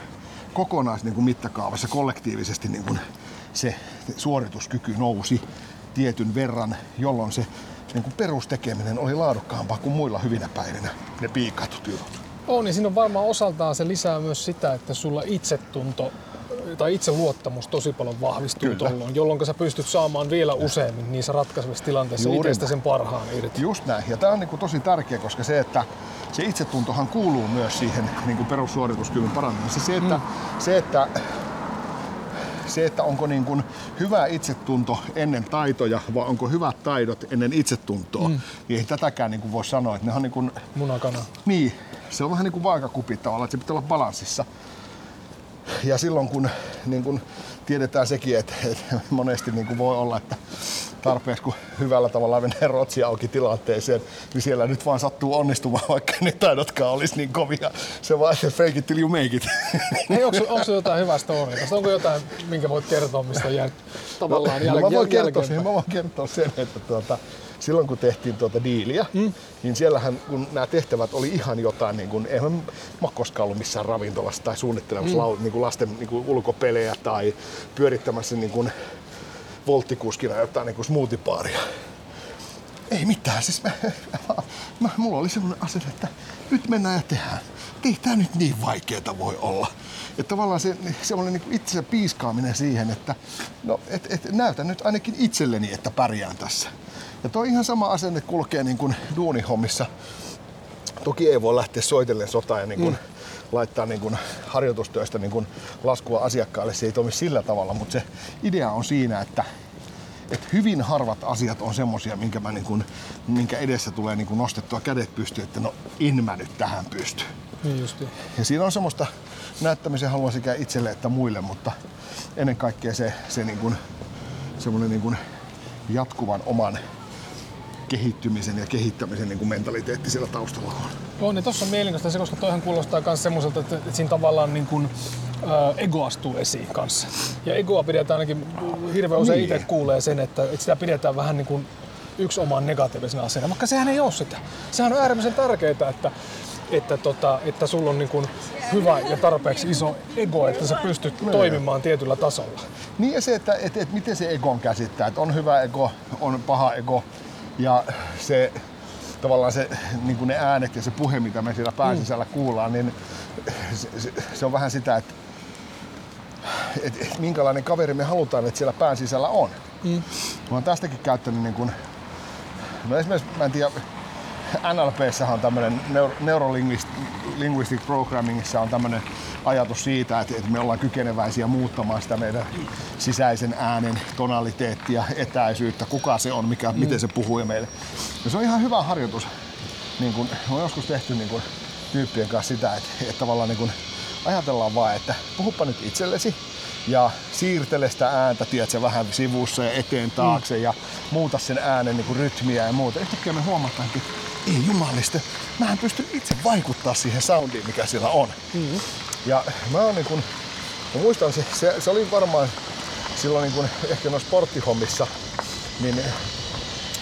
kokonais niin kuin mittakaavassa kollektiivisesti niin kuin se suorituskyky nousi tietyn verran, jolloin se niin kuin perustekeminen oli laadukkaampaa kuin muilla hyvinä päivinä, ne piikatut jutut. On, niin siinä on varmaan osaltaan se lisää myös sitä, että sulla itsetunto tai itseluottamus tosi paljon vahvistuu tuolloin, jolloin sä pystyt saamaan vielä useammin niissä ratkaisevissa tilanteissa Juuri itsestä sen parhaan irti. Just näin. Ja tämä on niin kuin tosi tärkeä, koska se, että se itsetuntohan kuuluu myös siihen niin kuin perussuorituskyvyn parantamiseen. Se, että, mm. se, että se, että onko niin kuin hyvä itsetunto ennen taitoja vai onko hyvät taidot ennen itsetuntoa, mm. niin ei tätäkään niin kuin voi sanoa. Että ne on niin kuin, Munakana. niin, se on vähän niin kuin vaakakupi tavallaan, että se pitää olla balanssissa. Ja silloin kun, niin kun tiedetään sekin, että, että monesti niin kuin voi olla, että tarpeeksi kun hyvällä tavalla menee rotsi auki tilanteeseen, niin siellä nyt vaan sattuu onnistumaan, vaikka ne taidotkaan olisi niin kovia. Se vaan, että fake it till you make it. Hei, onko, onko sulla jotain hyvää storia? Onko jotain, minkä voit kertoa, mistä jää, tavallaan jäl, no, mä, voin jäl- kertoa, sen, mä voin kertoa sen, että tuota, silloin kun tehtiin tuota diiliä, mm. niin siellähän kun nämä tehtävät oli ihan jotain, niin kuin, eihän mä koskaan ollut missään ravintolassa tai suunnittelemassa mm. niin kuin lasten niin kuin ulkopelejä tai pyörittämässä niin kuin volttikuskina jotain niin smoothie-baaria. Ei mitään, siis mä, mä, [laughs] mä, mulla oli semmoinen asenne, että nyt mennään ja tehdään. Ei tää nyt niin vaikeeta voi olla. Että tavallaan se semmoinen niin itsensä piiskaaminen siihen, että no, et, et, näytän nyt ainakin itselleni, että pärjään tässä. Ja toi ihan sama asenne kulkee niin kuin duunihommissa. Toki ei voi lähteä soitellen sotaan ja niin kuin mm. laittaa niin kuin harjoitustyöstä niin kuin laskua asiakkaalle. Se ei toimi sillä tavalla, mutta se idea on siinä, että että hyvin harvat asiat on semmosia, minkä, mä niin kun, minkä edessä tulee niin kun nostettua kädet pystyyn, että no en mä nyt tähän pysty. Niin justiin. Ja siinä on semmoista näyttämisen halua sekä itselle että muille, mutta ennen kaikkea se, se niin kun, semmoinen niin kun jatkuvan oman kehittymisen ja kehittämisen niin kuin mentaliteetti siellä taustalla on. On, niin tossa on mielenkiintoista se, koska toihan kuulostaa myös semmoiselta, että, että siinä tavallaan niin kuin, ä, ego astuu esiin kanssa. Ja egoa pidetään ainakin, hirveän usein Niin. itse kuulee sen, että, että sitä pidetään vähän niin kuin yksi oman negatiivisena asiana, mutta sehän ei ole sitä. Sehän on äärimmäisen tärkeää, että, että, tota, että sulla on niin kuin hyvä ja tarpeeksi iso ego, että sä pystyt Niin. toimimaan tietyllä tasolla. Niin ja se, että et, et miten se egon käsittää, että on hyvä ego, on paha ego ja se tavallaan se, niin kuin ne äänet ja se puhe, mitä me siellä pään sisällä kuullaan, niin se, se, se on vähän sitä, että et, et, minkälainen kaveri me halutaan, että siellä pään sisällä on. Mm. Mä oon tästäkin käyttänyt niin kuin, no esimerkiksi, mä en tiedä, NLPssähän on tämmöinen Neurolinguistic Programmingissa on tämmöinen ajatus siitä, että, että me ollaan kykeneväisiä muuttamaan sitä meidän sisäisen äänen tonaliteettia, etäisyyttä, kuka se on, mikä, mm. miten se puhuu meille. Ja se on ihan hyvä harjoitus. Niin kun, oon joskus tehty niin kun, tyyppien kanssa sitä, että, että tavallaan niin kun, ajatellaan vaan, että puhupa nyt itsellesi ja siirtele sitä ääntä, tiedätkö, vähän sivussa ja eteen taakse mm. ja muuta sen äänen niin kuin rytmiä ja muuta. Yhtäkkiä me huomataan, että ei jumaliste, mä en pysty itse vaikuttaa siihen soundiin, mikä siellä on. Mm. Ja mä oon niin kuin, mä muistan, se, se, se oli varmaan silloin niin kuin, ehkä noissa sporttihommissa, niin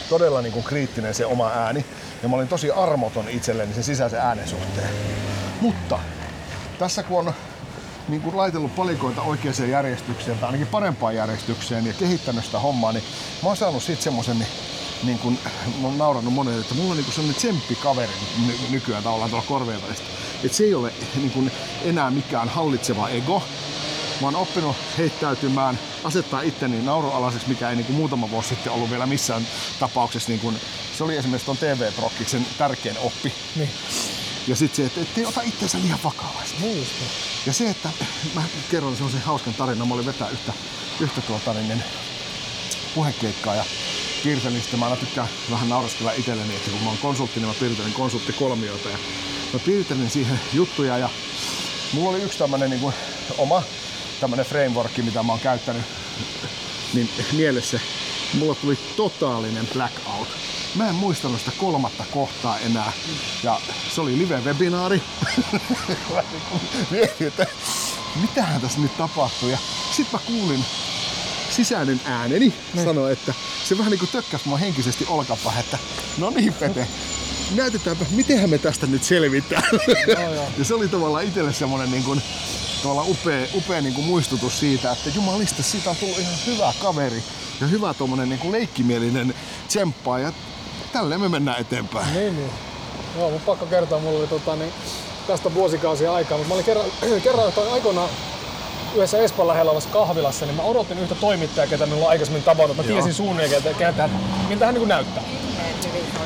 todella niin kuin kriittinen se oma ääni. Ja mä olin tosi armoton itselleni sen sisäisen äänen suhteen. Mutta tässä kun on niin kuin laitellut palikoita oikeaan järjestykseen tai ainakin parempaan järjestykseen ja kehittänyt sitä hommaa, niin mä oon saanut siitä semmosen, niin niin kun, mä oon naurannut monelle, että mulla on niin sellainen tsemppikaveri ny- nykyään tavallaan tuolla korveen välistä. Että se ei ole niin kun, enää mikään hallitseva ego, Mä oon oppinut heittäytymään, asettaa itteni naurualaiseksi, mikä ei niin kuin muutama vuosi sitten ollut vielä missään tapauksessa. Niin kuin, se oli esimerkiksi tuon TV-prokkiksen tärkein oppi. Niin. Ja sitten se, että ettei ota itseänsä liian vakavasti. Niin niin. Ja se, että mä kerron semmoisen hauskan tarinan. Mä olin vetää yhtä, yhtä tuota, niin, puhekeikkaa ja piirtelin sitten. Mä aina tykkään vähän nauraskella itselleni, että kun mä oon konsultti, niin mä piirtelin konsulttikolmiota. Ja mä piirtelin siihen juttuja ja mulla oli yksi tämmönen niin kuin, oma tämmönen framework, mitä mä oon käyttänyt niin mielessä. Mulla tuli totaalinen blackout. Mä en muistanut sitä kolmatta kohtaa enää. Ja se oli live-webinaari. [laughs] Niinku mietin, että mitähän tässä nyt tapahtuu. Ja sit mä kuulin sisäinen ääneni Niin. sanoa, että se vähän niinku tökkäs mua henkisesti olkapää, että no niin Pete, näytetäänpä, mitenhän me tästä nyt selvitään. Joo. [laughs] ja se oli tavallaan itselle semmonen niin kuin, tavallaan upea, upea niin kuin muistutus siitä, että jumalista, siitä on tullut ihan hyvä kaveri ja hyvä tuommoinen niin kuin leikkimielinen tsemppaa ja tälleen me mennään eteenpäin. Niin, niin. Joo, mun pakko kertoa, mulla oli tota, niin, tästä vuosikausia aikaa, mutta mä olin kerran, [clears throat] kerran aikoinaan yhdessä Espan lähellä olevassa kahvilassa, niin mä odotin yhtä toimittajaa, ketä minulla on aikaisemmin tavannut. Mä Joo. tiesin suunnilleen, ketä, ketä, miltä hän niin näyttää.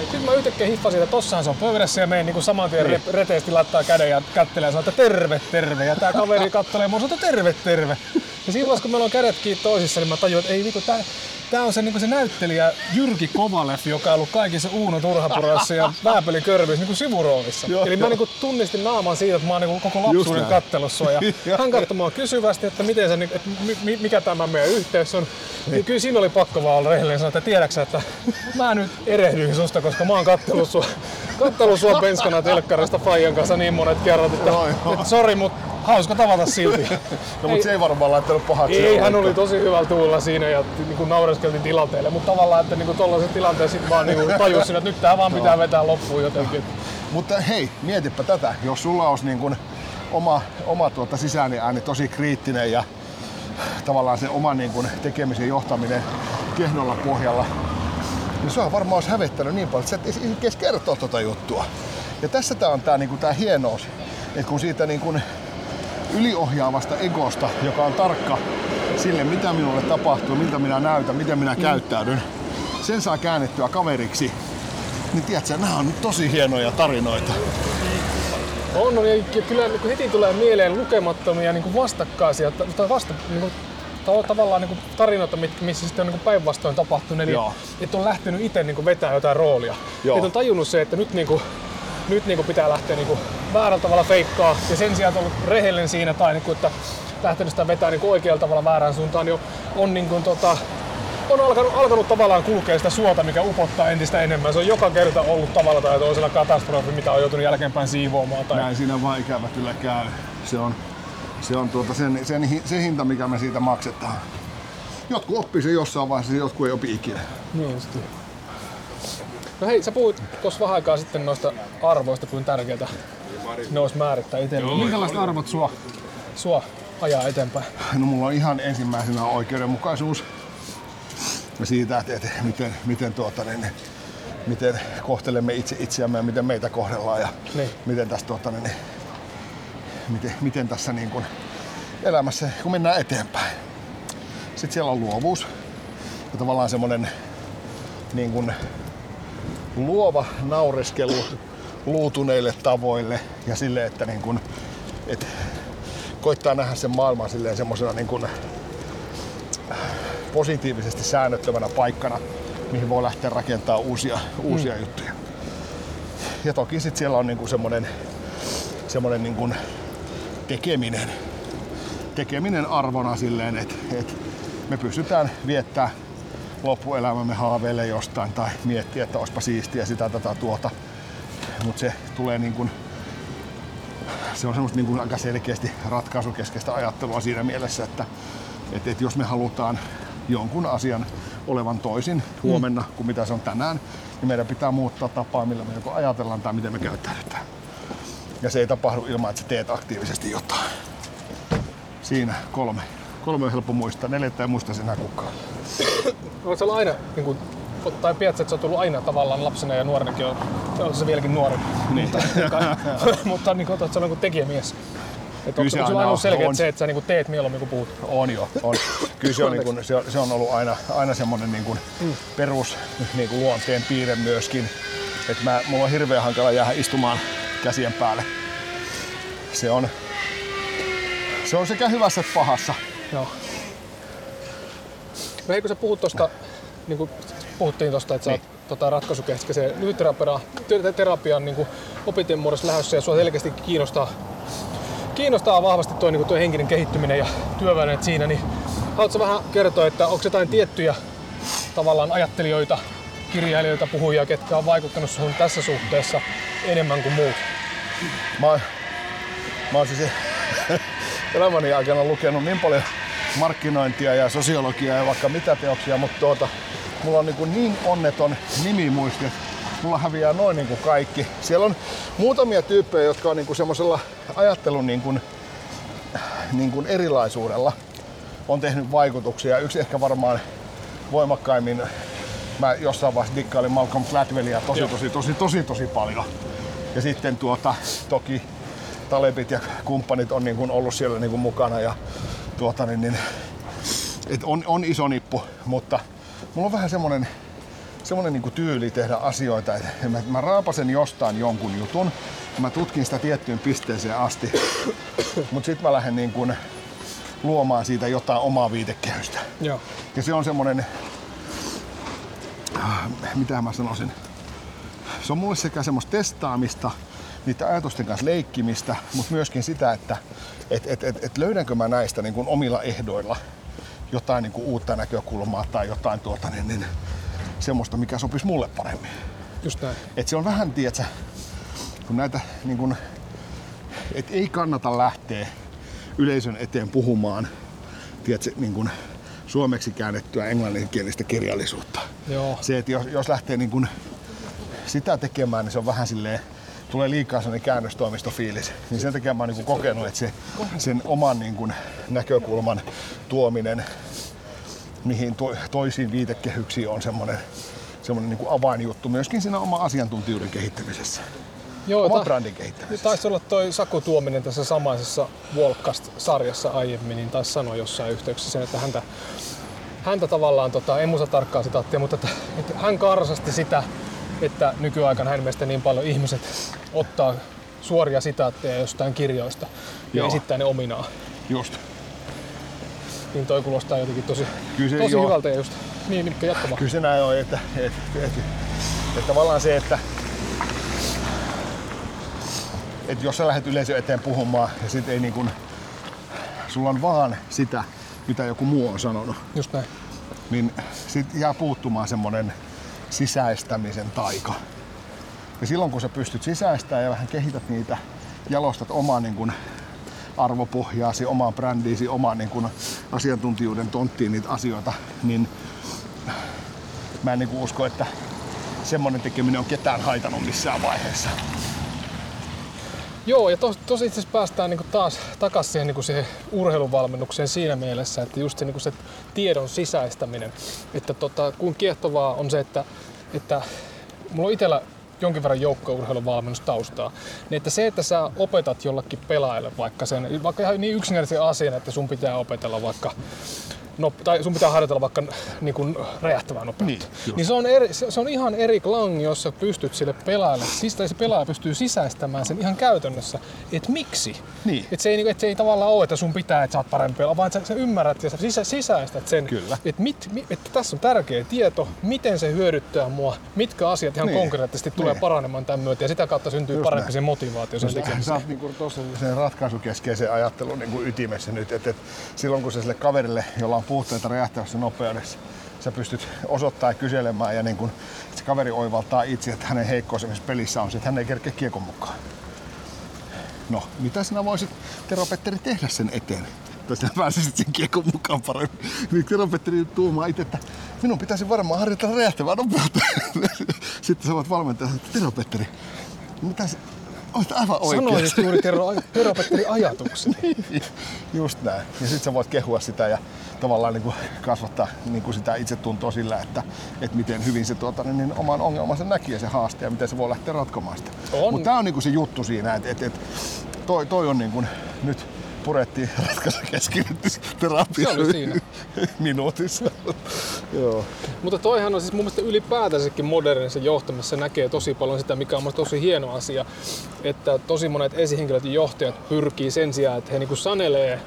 Sitten mä yhtäkkiä hiffasin, että tossahan se on pöydässä ja meidän niin saman tien Niin. re- reteesti laittaa käden ja kättelee ja sanoo, että terve, terve. Ja tää kaveri kattelee mua sanoo, että terve, terve. Ja siinä vaiheessa, kun meillä on kädet kiinni toisissa, niin mä tajuin, että ei vittu, tää, tää on se, niin se näyttelijä Jyrki Kovalev, joka on ollut kaikissa Uuno Turhapurassa ja Vääpeli Körvissä niin sivuroolissa. Joo, Eli mä niin tunnistin naaman siitä, että mä oon niin koko lapsuuden kattellut sua. Ja [laughs] hän katsoi mua kysyvästi, että, miten se, että mi- mi- mikä tämä meidän yhteys on. Ja kyllä siinä oli pakko vaan olla rehellinen sanoa, että tiedäksä, että mä nyt erehdyin susta, koska mä oon kattellut sua, kattellut sua [laughs] penskana telkkarista Fajan kanssa niin monet kerrat, että, että sori, mutta hauska tavata silti. No mutta se ei varmaan laittanut pahaksi. Ei, hän oli tosi hyvällä tuulla siinä ja niin naureskeltiin tilanteelle, mutta tavallaan, että niin tuollaisen tilanteen sitten vaan niin tajusin, että nyt tää vaan pitää vetää loppuun jotenkin. Mutta hei, mietipä tätä. Jos sulla olisi niin kuin oma, oma tuota sisäinen ääni tosi kriittinen ja tavallaan se oma niin kuin tekemisen johtaminen kehnolla pohjalla, niin se on varmaan olisi hävettänyt niin paljon, että sä et edes- kertoa tuota juttua. Ja tässä tää on tää, niin kuin tää hienous, että kun siitä niin kuin yliohjaavasta egosta, joka on tarkka sille, mitä minulle tapahtuu, miltä minä näytän, miten minä käyttäydyn, sen saa käännettyä kaveriksi, niin tiedätkö, nämä on tosi hienoja tarinoita. On, on ja kyllä niin heti tulee mieleen lukemattomia niin kuin vastakkaisia, ta- tai vasta, niin kuin, ta- tavallaan niin kuin tarinoita, missä sitten on niin päinvastoin tapahtunut, eli Joo. että on lähtenyt itse niin vetämään jotain roolia. Joo. Että on tajunnut se, että nyt, niin kuin, nyt niin kuin pitää lähteä niin kuin väärällä tavalla feikkaa, ja sen sijaan, että on ollut rehellinen siinä, tai niin kuin, että lähtenyt sitä vetää niin kuin oikealla tavalla väärään suuntaan, niin on, niin kuin, tota, on alkanut, alkanut tavallaan kulkea sitä suota, mikä upottaa entistä enemmän. Se on joka kerta ollut tavalla tai toisella katastrofi, mitä on joutunut jälkeenpäin siivoamaan. Tai... Näin siinä vaan ikävä kyllä käy. Se on, se on tuota sen, sen, se hinta, mikä me siitä maksetaan. Jotkut oppii sen jossain vaiheessa, jotkut ei opi ikinä. Niin. No hei, sä puhuit tuossa vähän aikaa sitten noista arvoista, kuin tärkeitä ne olisi määrittää itselleen. Minkälaiset arvot sua, sua ajaa eteenpäin? No mulla on ihan ensimmäisenä oikeudenmukaisuus. Ja siitä, että, että miten, miten, tuota, niin, miten kohtelemme itse itseämme ja miten meitä kohdellaan ja Niin. miten, tässä, tuota, niin, miten, miten tässä niin kuin elämässä, kun mennään eteenpäin. Sitten siellä on luovuus ja tavallaan semmoinen niin kuin luova naureskelu luutuneille tavoille ja sille, että niin kuin, et koittaa nähdä sen maailman silleen semmoisena niin kuin positiivisesti säännöttömänä paikkana, mihin voi lähteä rakentamaan uusia, uusia mm. juttuja. Ja toki sitten siellä on niinku semmoinen semmoinen niinku tekeminen, tekeminen arvona silleen, että et me pystytään viettää loppuelämämme haaveille jostain tai miettiä, että olisipa siistiä sitä tätä tuota. Mutta se tulee niin kuin, se on semmoista niin kuin aika selkeästi ratkaisukeskeistä ajattelua siinä mielessä, että, että, että jos me halutaan jonkun asian olevan toisin huomenna kuin mitä se on tänään, niin meidän pitää muuttaa tapaa, millä me joko ajatellaan tai miten me käyttäydytään. Ja se ei tapahdu ilman, että sä teet aktiivisesti jotain. Siinä kolme. Kolme on helppo muistaa. Neljättä ei muista sinä kukaan. [coughs] Oletko sä aina niin kuin, tai tiedätkö, että se on tullut aina tavallaan lapsena ja nuorenakin, on, on se vieläkin nuori. Niin. mutta, [laughs] mutta niin kuin, että se on niin tekijämies. Että onko se se aina on- selkeä on. se, että sä niin teet mieluummin kuin puhut? On jo, on. Kyllä se on, niin kuin, se on, se on ollut aina, aina semmoinen niin kuin perus niin kuin luonteen piirre myöskin. Että mä, mulla on hirveän hankala jäädä istumaan käsien päälle. Se on, se on sekä hyvässä että pahassa. Joo. No hei, kun sä puhut tosta, niin kuin puhuttiin tosta, että sä oot tota, ratkaisukeskeisen lyhytterapian terapian niin opintien muodossa lähdössä ja sua selkeästi kiinnostaa, kiinnostaa vahvasti tuo, niin tuo henkinen kehittyminen ja työvälineet siinä, niin haluatko vähän kertoa, että onko jotain tiettyjä tavallaan ajattelijoita, kirjailijoita, puhujia, ketkä on vaikuttanut sun tässä suhteessa enemmän kuin muut? Mä, mä oon siis [laughs] elämäni aikana lukenut niin paljon markkinointia ja sosiologiaa ja vaikka mitä teoksia, mutta tuota, mulla on niin, niin onneton nimimuisti, että mulla häviää noin niin kuin kaikki. Siellä on muutamia tyyppejä, jotka on niin kuin semmoisella ajattelun niin kuin, niin kuin erilaisuudella on tehnyt vaikutuksia. Yksi ehkä varmaan voimakkaimmin, mä jossain vaiheessa dikkailin Malcolm Gladwellia tosi, tosi, tosi, tosi, tosi paljon. Ja sitten tuota, toki Talebit ja kumppanit on niin kuin ollut siellä niin kuin mukana ja tuota, niin, niin, et on, on iso nippu, mutta mulla on vähän semmonen, semmonen niin tyyli tehdä asioita, että mä, mä raapasen jostain jonkun jutun, ja mä tutkin sitä tiettyyn pisteeseen asti, mutta sitten mä lähden niin kuin luomaan siitä jotain omaa viitekehystä. Joo. Ja se on semmonen, ah, mitä mä sanoisin, se on mulle sekä semmoista testaamista, niiden ajatusten kanssa leikkimistä, mutta myöskin sitä, että et, et, et, et löydänkö mä näistä niin kuin omilla ehdoilla jotain niin kuin uutta näkökulmaa tai jotain tuota, niin, niin, semmoista, mikä sopisi mulle paremmin. Just näin. Et se on vähän, tiedätkö, kun näitä niin kun, et ei kannata lähteä yleisön eteen puhumaan tiedätkö, niin kun, suomeksi käännettyä englanninkielistä kirjallisuutta. Joo. Se, että jos, jos lähtee niin kun, sitä tekemään, niin se on vähän silleen, tulee liikaa sellainen käännöstoimistofiilis. Niin sen takia mä oon niin kokenut, että se, sen oman niin kun, näkökulman tuominen mihin to, toisiin viitekehyksiin on semmoinen, semmoinen niin kuin avainjuttu myöskin siinä oma asiantuntijuuden kehittämisessä. Joo, Oma ta- brändin kehittämisessä. Taisi olla toi Saku Tuominen tässä samaisessa Walkcast-sarjassa aiemmin, niin taisi sanoa jossain yhteyksessä sen, että häntä, häntä tavallaan, tota, en muista tarkkaa sitaattia, mutta että, että hän karsasti sitä, että nykyaikana hänen mielestä niin paljon ihmiset ottaa suoria sitaatteja jostain kirjoista ja Joo. esittää ne ominaan. Just. Niin toi kuulostaa jotenkin tosi, Kyllä se- tosi joo. hyvältä ja just niin, Mikko jatkamaan. Kyllä se näin on, että, että, että, että tavallaan se, että, että jos sä lähdet yleisön eteen puhumaan ja sit ei niin kuin, sulla on vaan sitä, mitä joku muu on sanonut, Just näin. niin sit jää puuttumaan semmonen sisäistämisen taika. Ja silloin kun sä pystyt sisäistämään ja vähän kehität niitä, jalostat omaa niin kun arvopohjaasi, omaan brändiisi, omaan niin kun asiantuntijuuden tonttiin niitä asioita, niin mä en niin usko, että semmonen tekeminen on ketään haitannut missään vaiheessa. Joo, ja tos, tosi itse asiassa päästään niinku taas takaisin siihen, niinku siihen urheiluvalmennukseen siinä mielessä, että just se, niinku se tiedon sisäistäminen, että tota, kuin kiehtovaa on se, että, että mulla on itsellä jonkin verran joukkueurheiluvalmennustaustaa, niin että se, että sä opetat jollakin pelaajalle vaikka sen, vaikka ihan niin yksinkertaisen asian, että sun pitää opetella vaikka no, tai sun pitää harjoitella vaikka niin kuin räjähtävää nopeutta. Niin, Niin, niin se, on eri, se, se on ihan eri klangi, jos sä pystyt sille pelaajalle, siis tai se pelaaja pystyy sisäistämään sen ihan käytännössä, että miksi. Niin. Että se, ei, et se ei tavallaan ole, että sun pitää, että sä oot parempi pelaaja, vaan että sä, sä ymmärrät ja sä sisä, sisäistät sen, Kyllä. Että, mit, mi, että tässä on tärkeä tieto, miten se hyödyttää mua, mitkä asiat ihan Niin. niin. konkreettisesti tulee Niin. paranemaan tämän myötä ja sitä kautta syntyy Just parempi näin. se motivaatio sen Sä tekemiseen. oot niinku tosi sen ratkaisukeskeisen ajattelun niinku ytimessä nyt, että et silloin kun sä sille kaverille, jolla on puutteita räjähtävässä nopeudessa, sä pystyt osoittamaan ja kyselemään ja niin kun, se kaveri oivaltaa itse, että hänen heikkous esimerkiksi pelissä on se, että hän ei kerkeä kiekon mukaan. No, mitä sinä voisit, Tero Petteri, tehdä sen eteen? Tai sinä pääsisit sen kiekon mukaan paremmin. Niin Tero Petteri tuumaa itse, että minun pitäisi varmaan harjoitella räjähtävää nopeutta. [laughs] Sitten sä voit valmentaa, että Tero Petteri, mitä, Olet aivan Sanoin oikein. juuri Tero, Tero Petteri ajatuksen. [laughs] Just näin. Ja sitten sä voit kehua sitä ja tavallaan niin kuin kasvattaa niin kuin sitä itsetuntoa sillä, että, että miten hyvin se tuota, niin, niin oman ongelmansa näki ja se haaste ja miten se voi lähteä ratkomaan sitä. Mutta tämä on niin kuin se juttu siinä, että, että, että toi, toi on niin kuin nyt purettiin [laughs] oli siinä. [laughs] minuutissa. [laughs] Joo. Mutta toihan on siis mun mielestä ylipäätänsäkin modernissa johtamisessa näkee tosi paljon sitä, mikä on tosi hieno asia, että tosi monet esihenkilöt ja johtajat pyrkii sen sijaan, että he niinku sanelee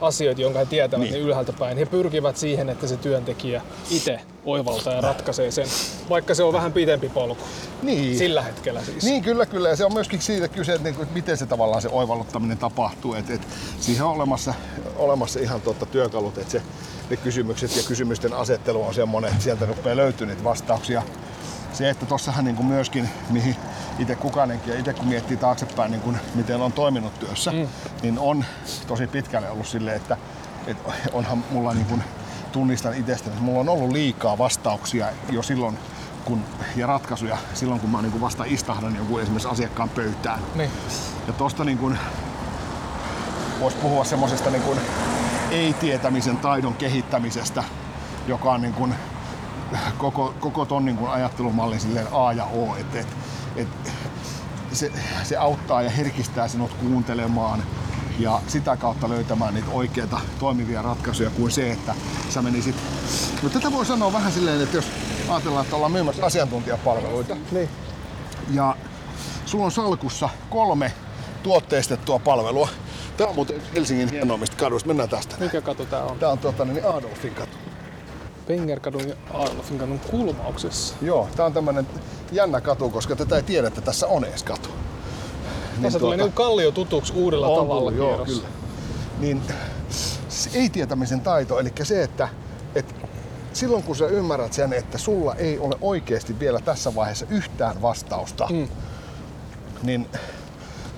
asioita, jonka he tietävät niin. Niin. ylhäältä päin. He pyrkivät siihen, että se työntekijä itse oivaltaa ja ratkaisee sen, vaikka se on vähän pitempi polku. Niin. Sillä hetkellä siis. Niin, kyllä, kyllä. Ja se on myöskin siitä kyse, että, niinku, miten se tavallaan se oivalluttaminen tapahtuu. Et, et siihen on olemassa, olemassa ihan totta työkalut, että se, ne kysymykset ja kysymysten asettelu on semmoinen, että sieltä rupeaa löytyä niitä vastauksia. Se, että tossahan niin kuin myöskin, mihin itse kukainenkin ja itse kun miettii taaksepäin, niin kuin, miten on toiminut työssä, mm. niin on tosi pitkälle ollut silleen, että, että onhan mulla niin kuin, tunnistan itsestäni, että mulla on ollut liikaa vastauksia jo silloin, kun, ja ratkaisuja silloin, kun mä niin kuin vasta istahdan jonkun esimerkiksi asiakkaan pöytään. Niin. Ja tosta niin kuin, voisi puhua semmoisesta niin ei-tietämisen taidon kehittämisestä, joka on niin kuin koko, koko ton niin kuin ajattelumallin silleen A ja O. Et, et, et, se, se auttaa ja herkistää sinut kuuntelemaan ja sitä kautta löytämään niitä oikeita toimivia ratkaisuja kuin se, että sä menisit... No tätä voi sanoa vähän silleen, että jos ajatellaan, että ollaan myymässä asiantuntijapalveluita, niin. ja sulla on salkussa kolme tuotteistettua palvelua. Tämä on muuten Helsingin hienoimmista kaduista. Mennään tästä. Mikä katu tää on? Tämä on tuota, niin Adolfin katu. Pengerkadun ja Adolfin kadun kulmauksessa. Joo, tämä on tämmönen jännä katu, koska tätä ei tiedä, että tässä on edes katu. Tässä tulee niinku kallio tutuksi uudella on tavalla tullut, joo, kyllä. Niin se ei-tietämisen taito, eli se, että, että silloin kun sä ymmärrät sen, että sulla ei ole oikeasti vielä tässä vaiheessa yhtään vastausta, Mm. niin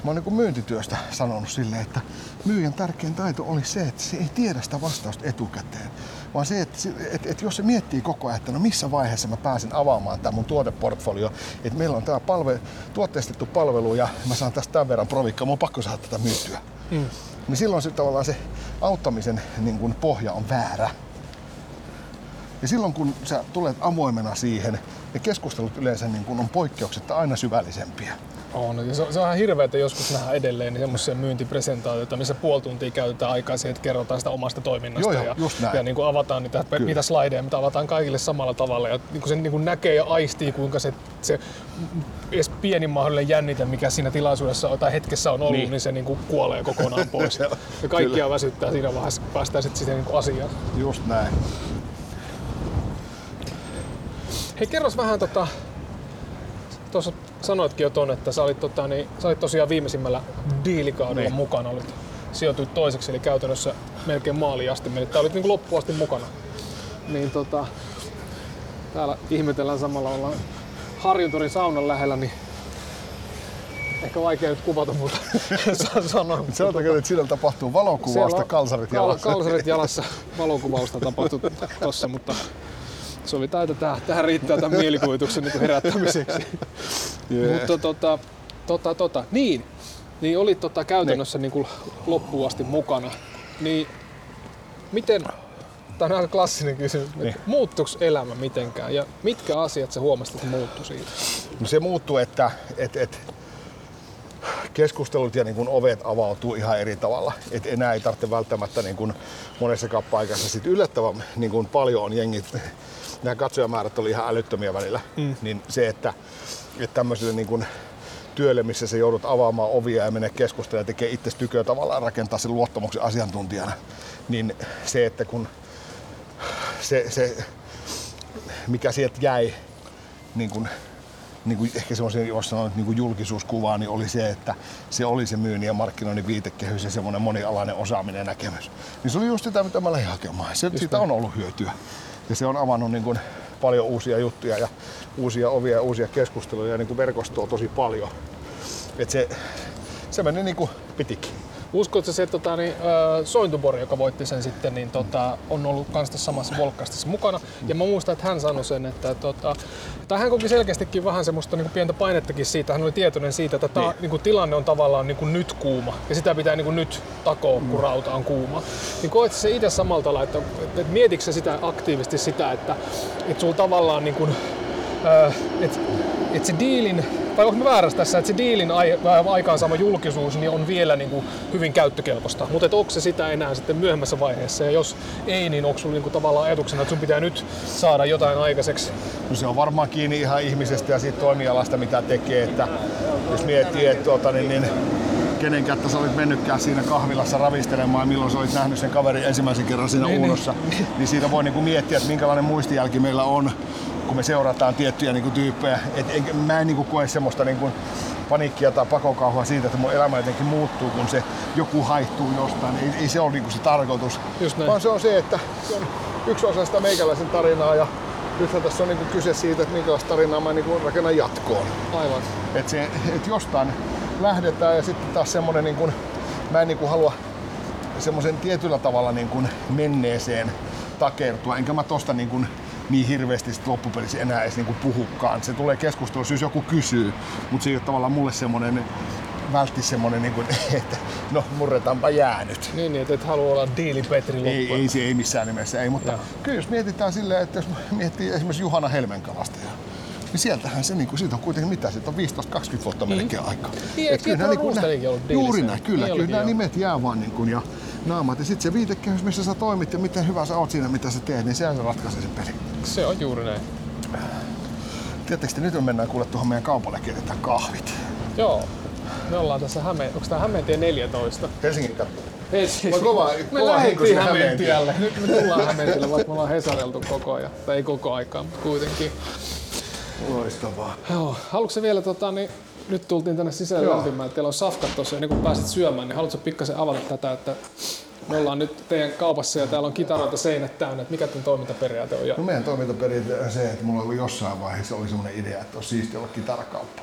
mä oon niin myyntityöstä sanonut silleen, että myyjän tärkein taito oli se, että se ei tiedä sitä vastausta etukäteen. Vaan se, että, että, että jos se miettii koko ajan, että no missä vaiheessa mä pääsen avaamaan tämä mun tuoteportfolio, että meillä on tämä palve, tuotteistettu palvelu ja mä saan tästä tämän verran provikkaa, mun on pakko saada tätä myytyä. Mm. Niin silloin se tavallaan se auttamisen niin kuin pohja on väärä. Ja silloin kun sä tulet avoimena siihen, ne keskustelut yleensä niin kuin on poikkeuksetta aina syvällisempiä. On. Ja se, on- se on ihan hirveä, että joskus nähdään edelleen niin semmoisia myyntipresentaatioita, missä puoli tuntia käytetään aikaa siihen, että kerrotaan sitä omasta toiminnasta. Joo, joo, ja, just näin. ja niin kuin avataan niitä, niitä slideja, mitä avataan kaikille samalla tavalla. Ja niin kuin sen niin kuin näkee ja aistii, kuinka se, se edes pieni mahdollinen jännite, mikä siinä tilaisuudessa tai hetkessä on ollut, niin, Niin. se niin kuin kuolee kokonaan [laughs] pois. Ja kaikkia kyllä. väsyttää siinä vaiheessa, kun päästään sitten siihen niin kuin asiaan. Just näin. Hei, kerros vähän tota... Tuossa sanoitkin jo ton, että sä olit, tota, niin, sä olit tosiaan viimeisimmällä diilikaudella Niin. mukana. Olit, sijoituit toiseksi, eli käytännössä melkein maaliin asti menit. Tää olit niin loppuun asti mukana. Niin tota, täällä ihmetellään samalla, ollaan Harjuntorin saunan lähellä, niin ehkä vaikea nyt kuvata, mutta [laughs] sanoa. Sanotaanko, että sillä tapahtuu valokuvausta, kalsarit kal- jalassa. Kalsarit jalassa valokuvausta tapahtui tossa, mutta se oli täytä tähän, tähän riittää tämän mielikuvituksen niin herättämiseksi. Jee. Mutta tota, tota, tota, niin, niin olit tota käytännössä niin. Niin loppuun asti mukana. Niin miten, tämä on aika klassinen kysymys, niin. Muuttuiko elämä mitenkään ja mitkä asiat sä huomasit, että muuttu siitä? No se muuttuu, että et, et, keskustelut ja niin kun ovet avautuu ihan eri tavalla. Et enää ei tarvitse välttämättä niin kun monessakaan paikassa. Sit yllättävän niin kun paljon on jengit, nämä katsojamäärät oli ihan älyttömiä välillä. Mm. Niin se, että, että tämmöiselle niin kun työlle, missä sä joudut avaamaan ovia ja mennä keskustelemaan ja tekee itse tyköä tavallaan rakentaa sen luottamuksen asiantuntijana, niin se, että kun se, se mikä sieltä jäi niin kuin, niin kuin ehkä semmoisen, jos sanon, niin kuin julkisuuskuvaa, niin oli se, että se oli se myynnin ja markkinoinnin viitekehys ja semmoinen monialainen osaaminen ja näkemys. Niin se oli just sitä, mitä mä lähdin hakemaan. Se, siitä on ollut hyötyä. Ja se on avannut niin kuin paljon uusia juttuja ja uusia ovia ja uusia keskusteluja ja niin kuin verkostoa tosi paljon. Et se, se meni niin kuin pitikin. Uskotko se, että tota, niin, äh, Sointubori, joka voitti sen sitten, niin tota, on ollut kans tässä samassa volkastissa mukana. Ja mä muistan, että hän sanoi sen, että tota, tai hän koki selkeästikin vähän semmoista niin kuin pientä painettakin siitä. Hän oli tietoinen siitä, että ta, Niin. niin tilanne on tavallaan niin kuin nyt kuuma ja sitä pitää niin kuin nyt takoa, kun rauta on kuuma. Niin koet se itse samalla tavalla, että, että, mietitkö sitä aktiivisesti sitä, että, että sulla tavallaan niin kuin, että, että se diilin, vai onko mä väärässä tässä, että se diilin ai, aikaansaama julkisuus niin on vielä niin kuin hyvin käyttökelpoista, mutta että onko se sitä enää sitten myöhemmässä vaiheessa ja jos ei, niin onko sulla niin kuin tavallaan ajatuksena, että sun pitää nyt saada jotain aikaiseksi No se on varmaan kiinni ihan ihmisestä ja siitä toimialasta, mitä tekee. Että jos miettii, että tuota, niin, niin, kenen kättä sä olit mennytkään siinä kahvilassa ravistelemaan ja milloin sä olit nähnyt sen kaverin ensimmäisen kerran siinä Niin, niin. uunossa, niin siitä voi niinku miettiä, että minkälainen muistijälki meillä on, kun me seurataan tiettyjä niinku tyyppejä. Et en, mä en niinku koe semmoista niinku paniikkia tai pakokauhua siitä, että mun elämä jotenkin muuttuu, kun se joku haihtuu jostain. Ei, ei se ole niinku se tarkoitus. Vaan se on se, että se on yksi osa sitä meikäläisen tarinaa ja nythän tässä on niinku kyse siitä, että minkälaista tarinaa mä niinku rakennan jatkoon. aivan. Että se, et jostain lähdetään ja sitten taas semmonen niin kuin, mä en niin kuin halua semmoisen tietyllä tavalla niin kuin menneeseen takertua, enkä mä tosta niin, kuin niin hirveästi sit loppupelissä enää edes niin kuin puhukaan. Se tulee keskustelussa, jos joku kysyy, mutta se ei ole tavallaan mulle semmonen vältti semmonen, niin kuin, [laughs] että no murretaanpa jäänyt. Niin, niin että et halua olla diili Petri Ei, loppuun. ei se ei missään nimessä, ei, mutta Joo. kyllä jos mietitään silleen, että jos miettii esimerkiksi Juhana Helmenkalasta, niin sieltähän se, niin kuin, siitä on kuitenkin mitä, siitä on 15-20 vuotta melkein aikaa. Niin, eikö Et kyllä nämä niinku? Juuri näin, kyllä, Niin kyllä olikin, nämä joo. nimet jää vaan niin kuin, ja naamat. Ja sitten se viitekehys, missä sä toimit ja miten hyvä sä oot siinä, mitä sä teet, niin sehän se ratkaisee sen pelin. Se on juuri näin. Tiedättekö te, nyt me mennään kuule tuohon meidän kaupalle keitetään kahvit. Joo. Me ollaan tässä Hämeen, onko tää Hämeentie 14? Helsingin katto. Ei, siis, On kova- me lähdettiin Hämeentielle. Nyt me tullaan Hämeentielle, vaikka me ollaan Hesareltu koko ajan. Tai ei koko aikaa, mutta kuitenkin. Loistavaa. Joo. Haluatko vielä, tota, niin, nyt tultiin tänne sisälle Joo. lämpimään, että teillä on safkat tuossa ennen kuin pääsit syömään, niin haluatko pikkasen avata tätä, että me ollaan nyt teidän kaupassa ja täällä on kitaroita seinät täynnä, että mikä tämän toimintaperiaate on. No meidän toimintaperiaate on se, että mulla oli jossain vaiheessa oli semmoinen idea, että olisi siisti olla kitarakauppa.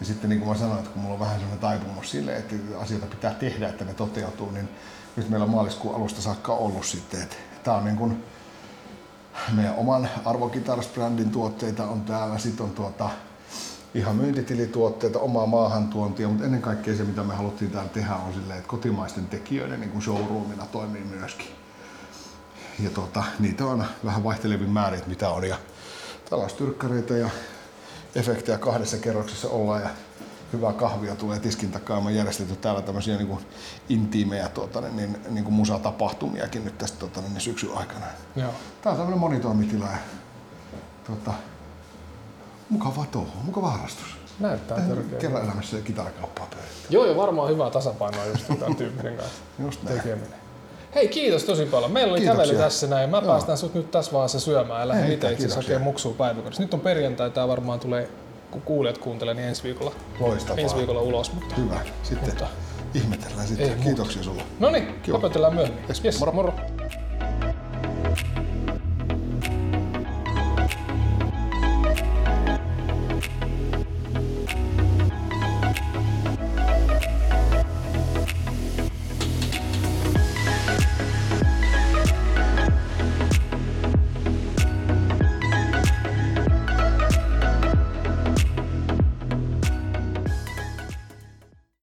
Ja sitten niin kuin mä sanoin, että kun mulla on vähän semmoinen taipumus sille, että asioita pitää tehdä, että ne toteutuu, niin nyt meillä on maaliskuun alusta saakka ollut sitten, että tää on niin kuin meidän oman arvokitaras-brändin tuotteita on täällä, sitten on tuota ihan myyntitilituotteita, omaa maahantuontia, mutta ennen kaikkea se, mitä me haluttiin täällä tehdä, on silleen, että kotimaisten tekijöiden niin kuin showroomina toimii myöskin. Ja tota, niitä on vähän vaihtelevin määrin, että mitä on. Ja taloustyrkkäreitä ja efektejä kahdessa kerroksessa ollaan ja hyvää kahvia tulee tiskin takaa. On järjestetty täällä tämmöisiä niin kuin intiimejä tuota, niin, niin kuin musatapahtumiakin nyt tästä tuota, niin syksyn aikana. Joo. Tää on tämmöinen monitoimitila ja tuota, mukava touhu, mukava harrastus. Näyttää törkeä. Kerran elämässä ja kitarakauppaa pyörittää. Joo, ja varmaan hyvää tasapainoa just tämän tyyppisen kanssa [laughs] Just näin. tekeminen. Hei, kiitos tosi paljon. Meillä oli Kiitoksia. kävely tässä näin. Mä Joo. päästään sut nyt tässä vaiheessa syömään ja lähden Ei itse itse hakemaan muksua päiväkodissa. Nyt on perjantai, tää varmaan tulee, kun kuulijat kuuntelee, niin ensi viikolla, Loistavaa. ensi viikolla ulos. Mutta... Hyvä. Sitten Mutta- ihmetellään Ei sitten. muuta. Kiitoksia sulle. No niin, myöhemmin. Yes, moro. moro.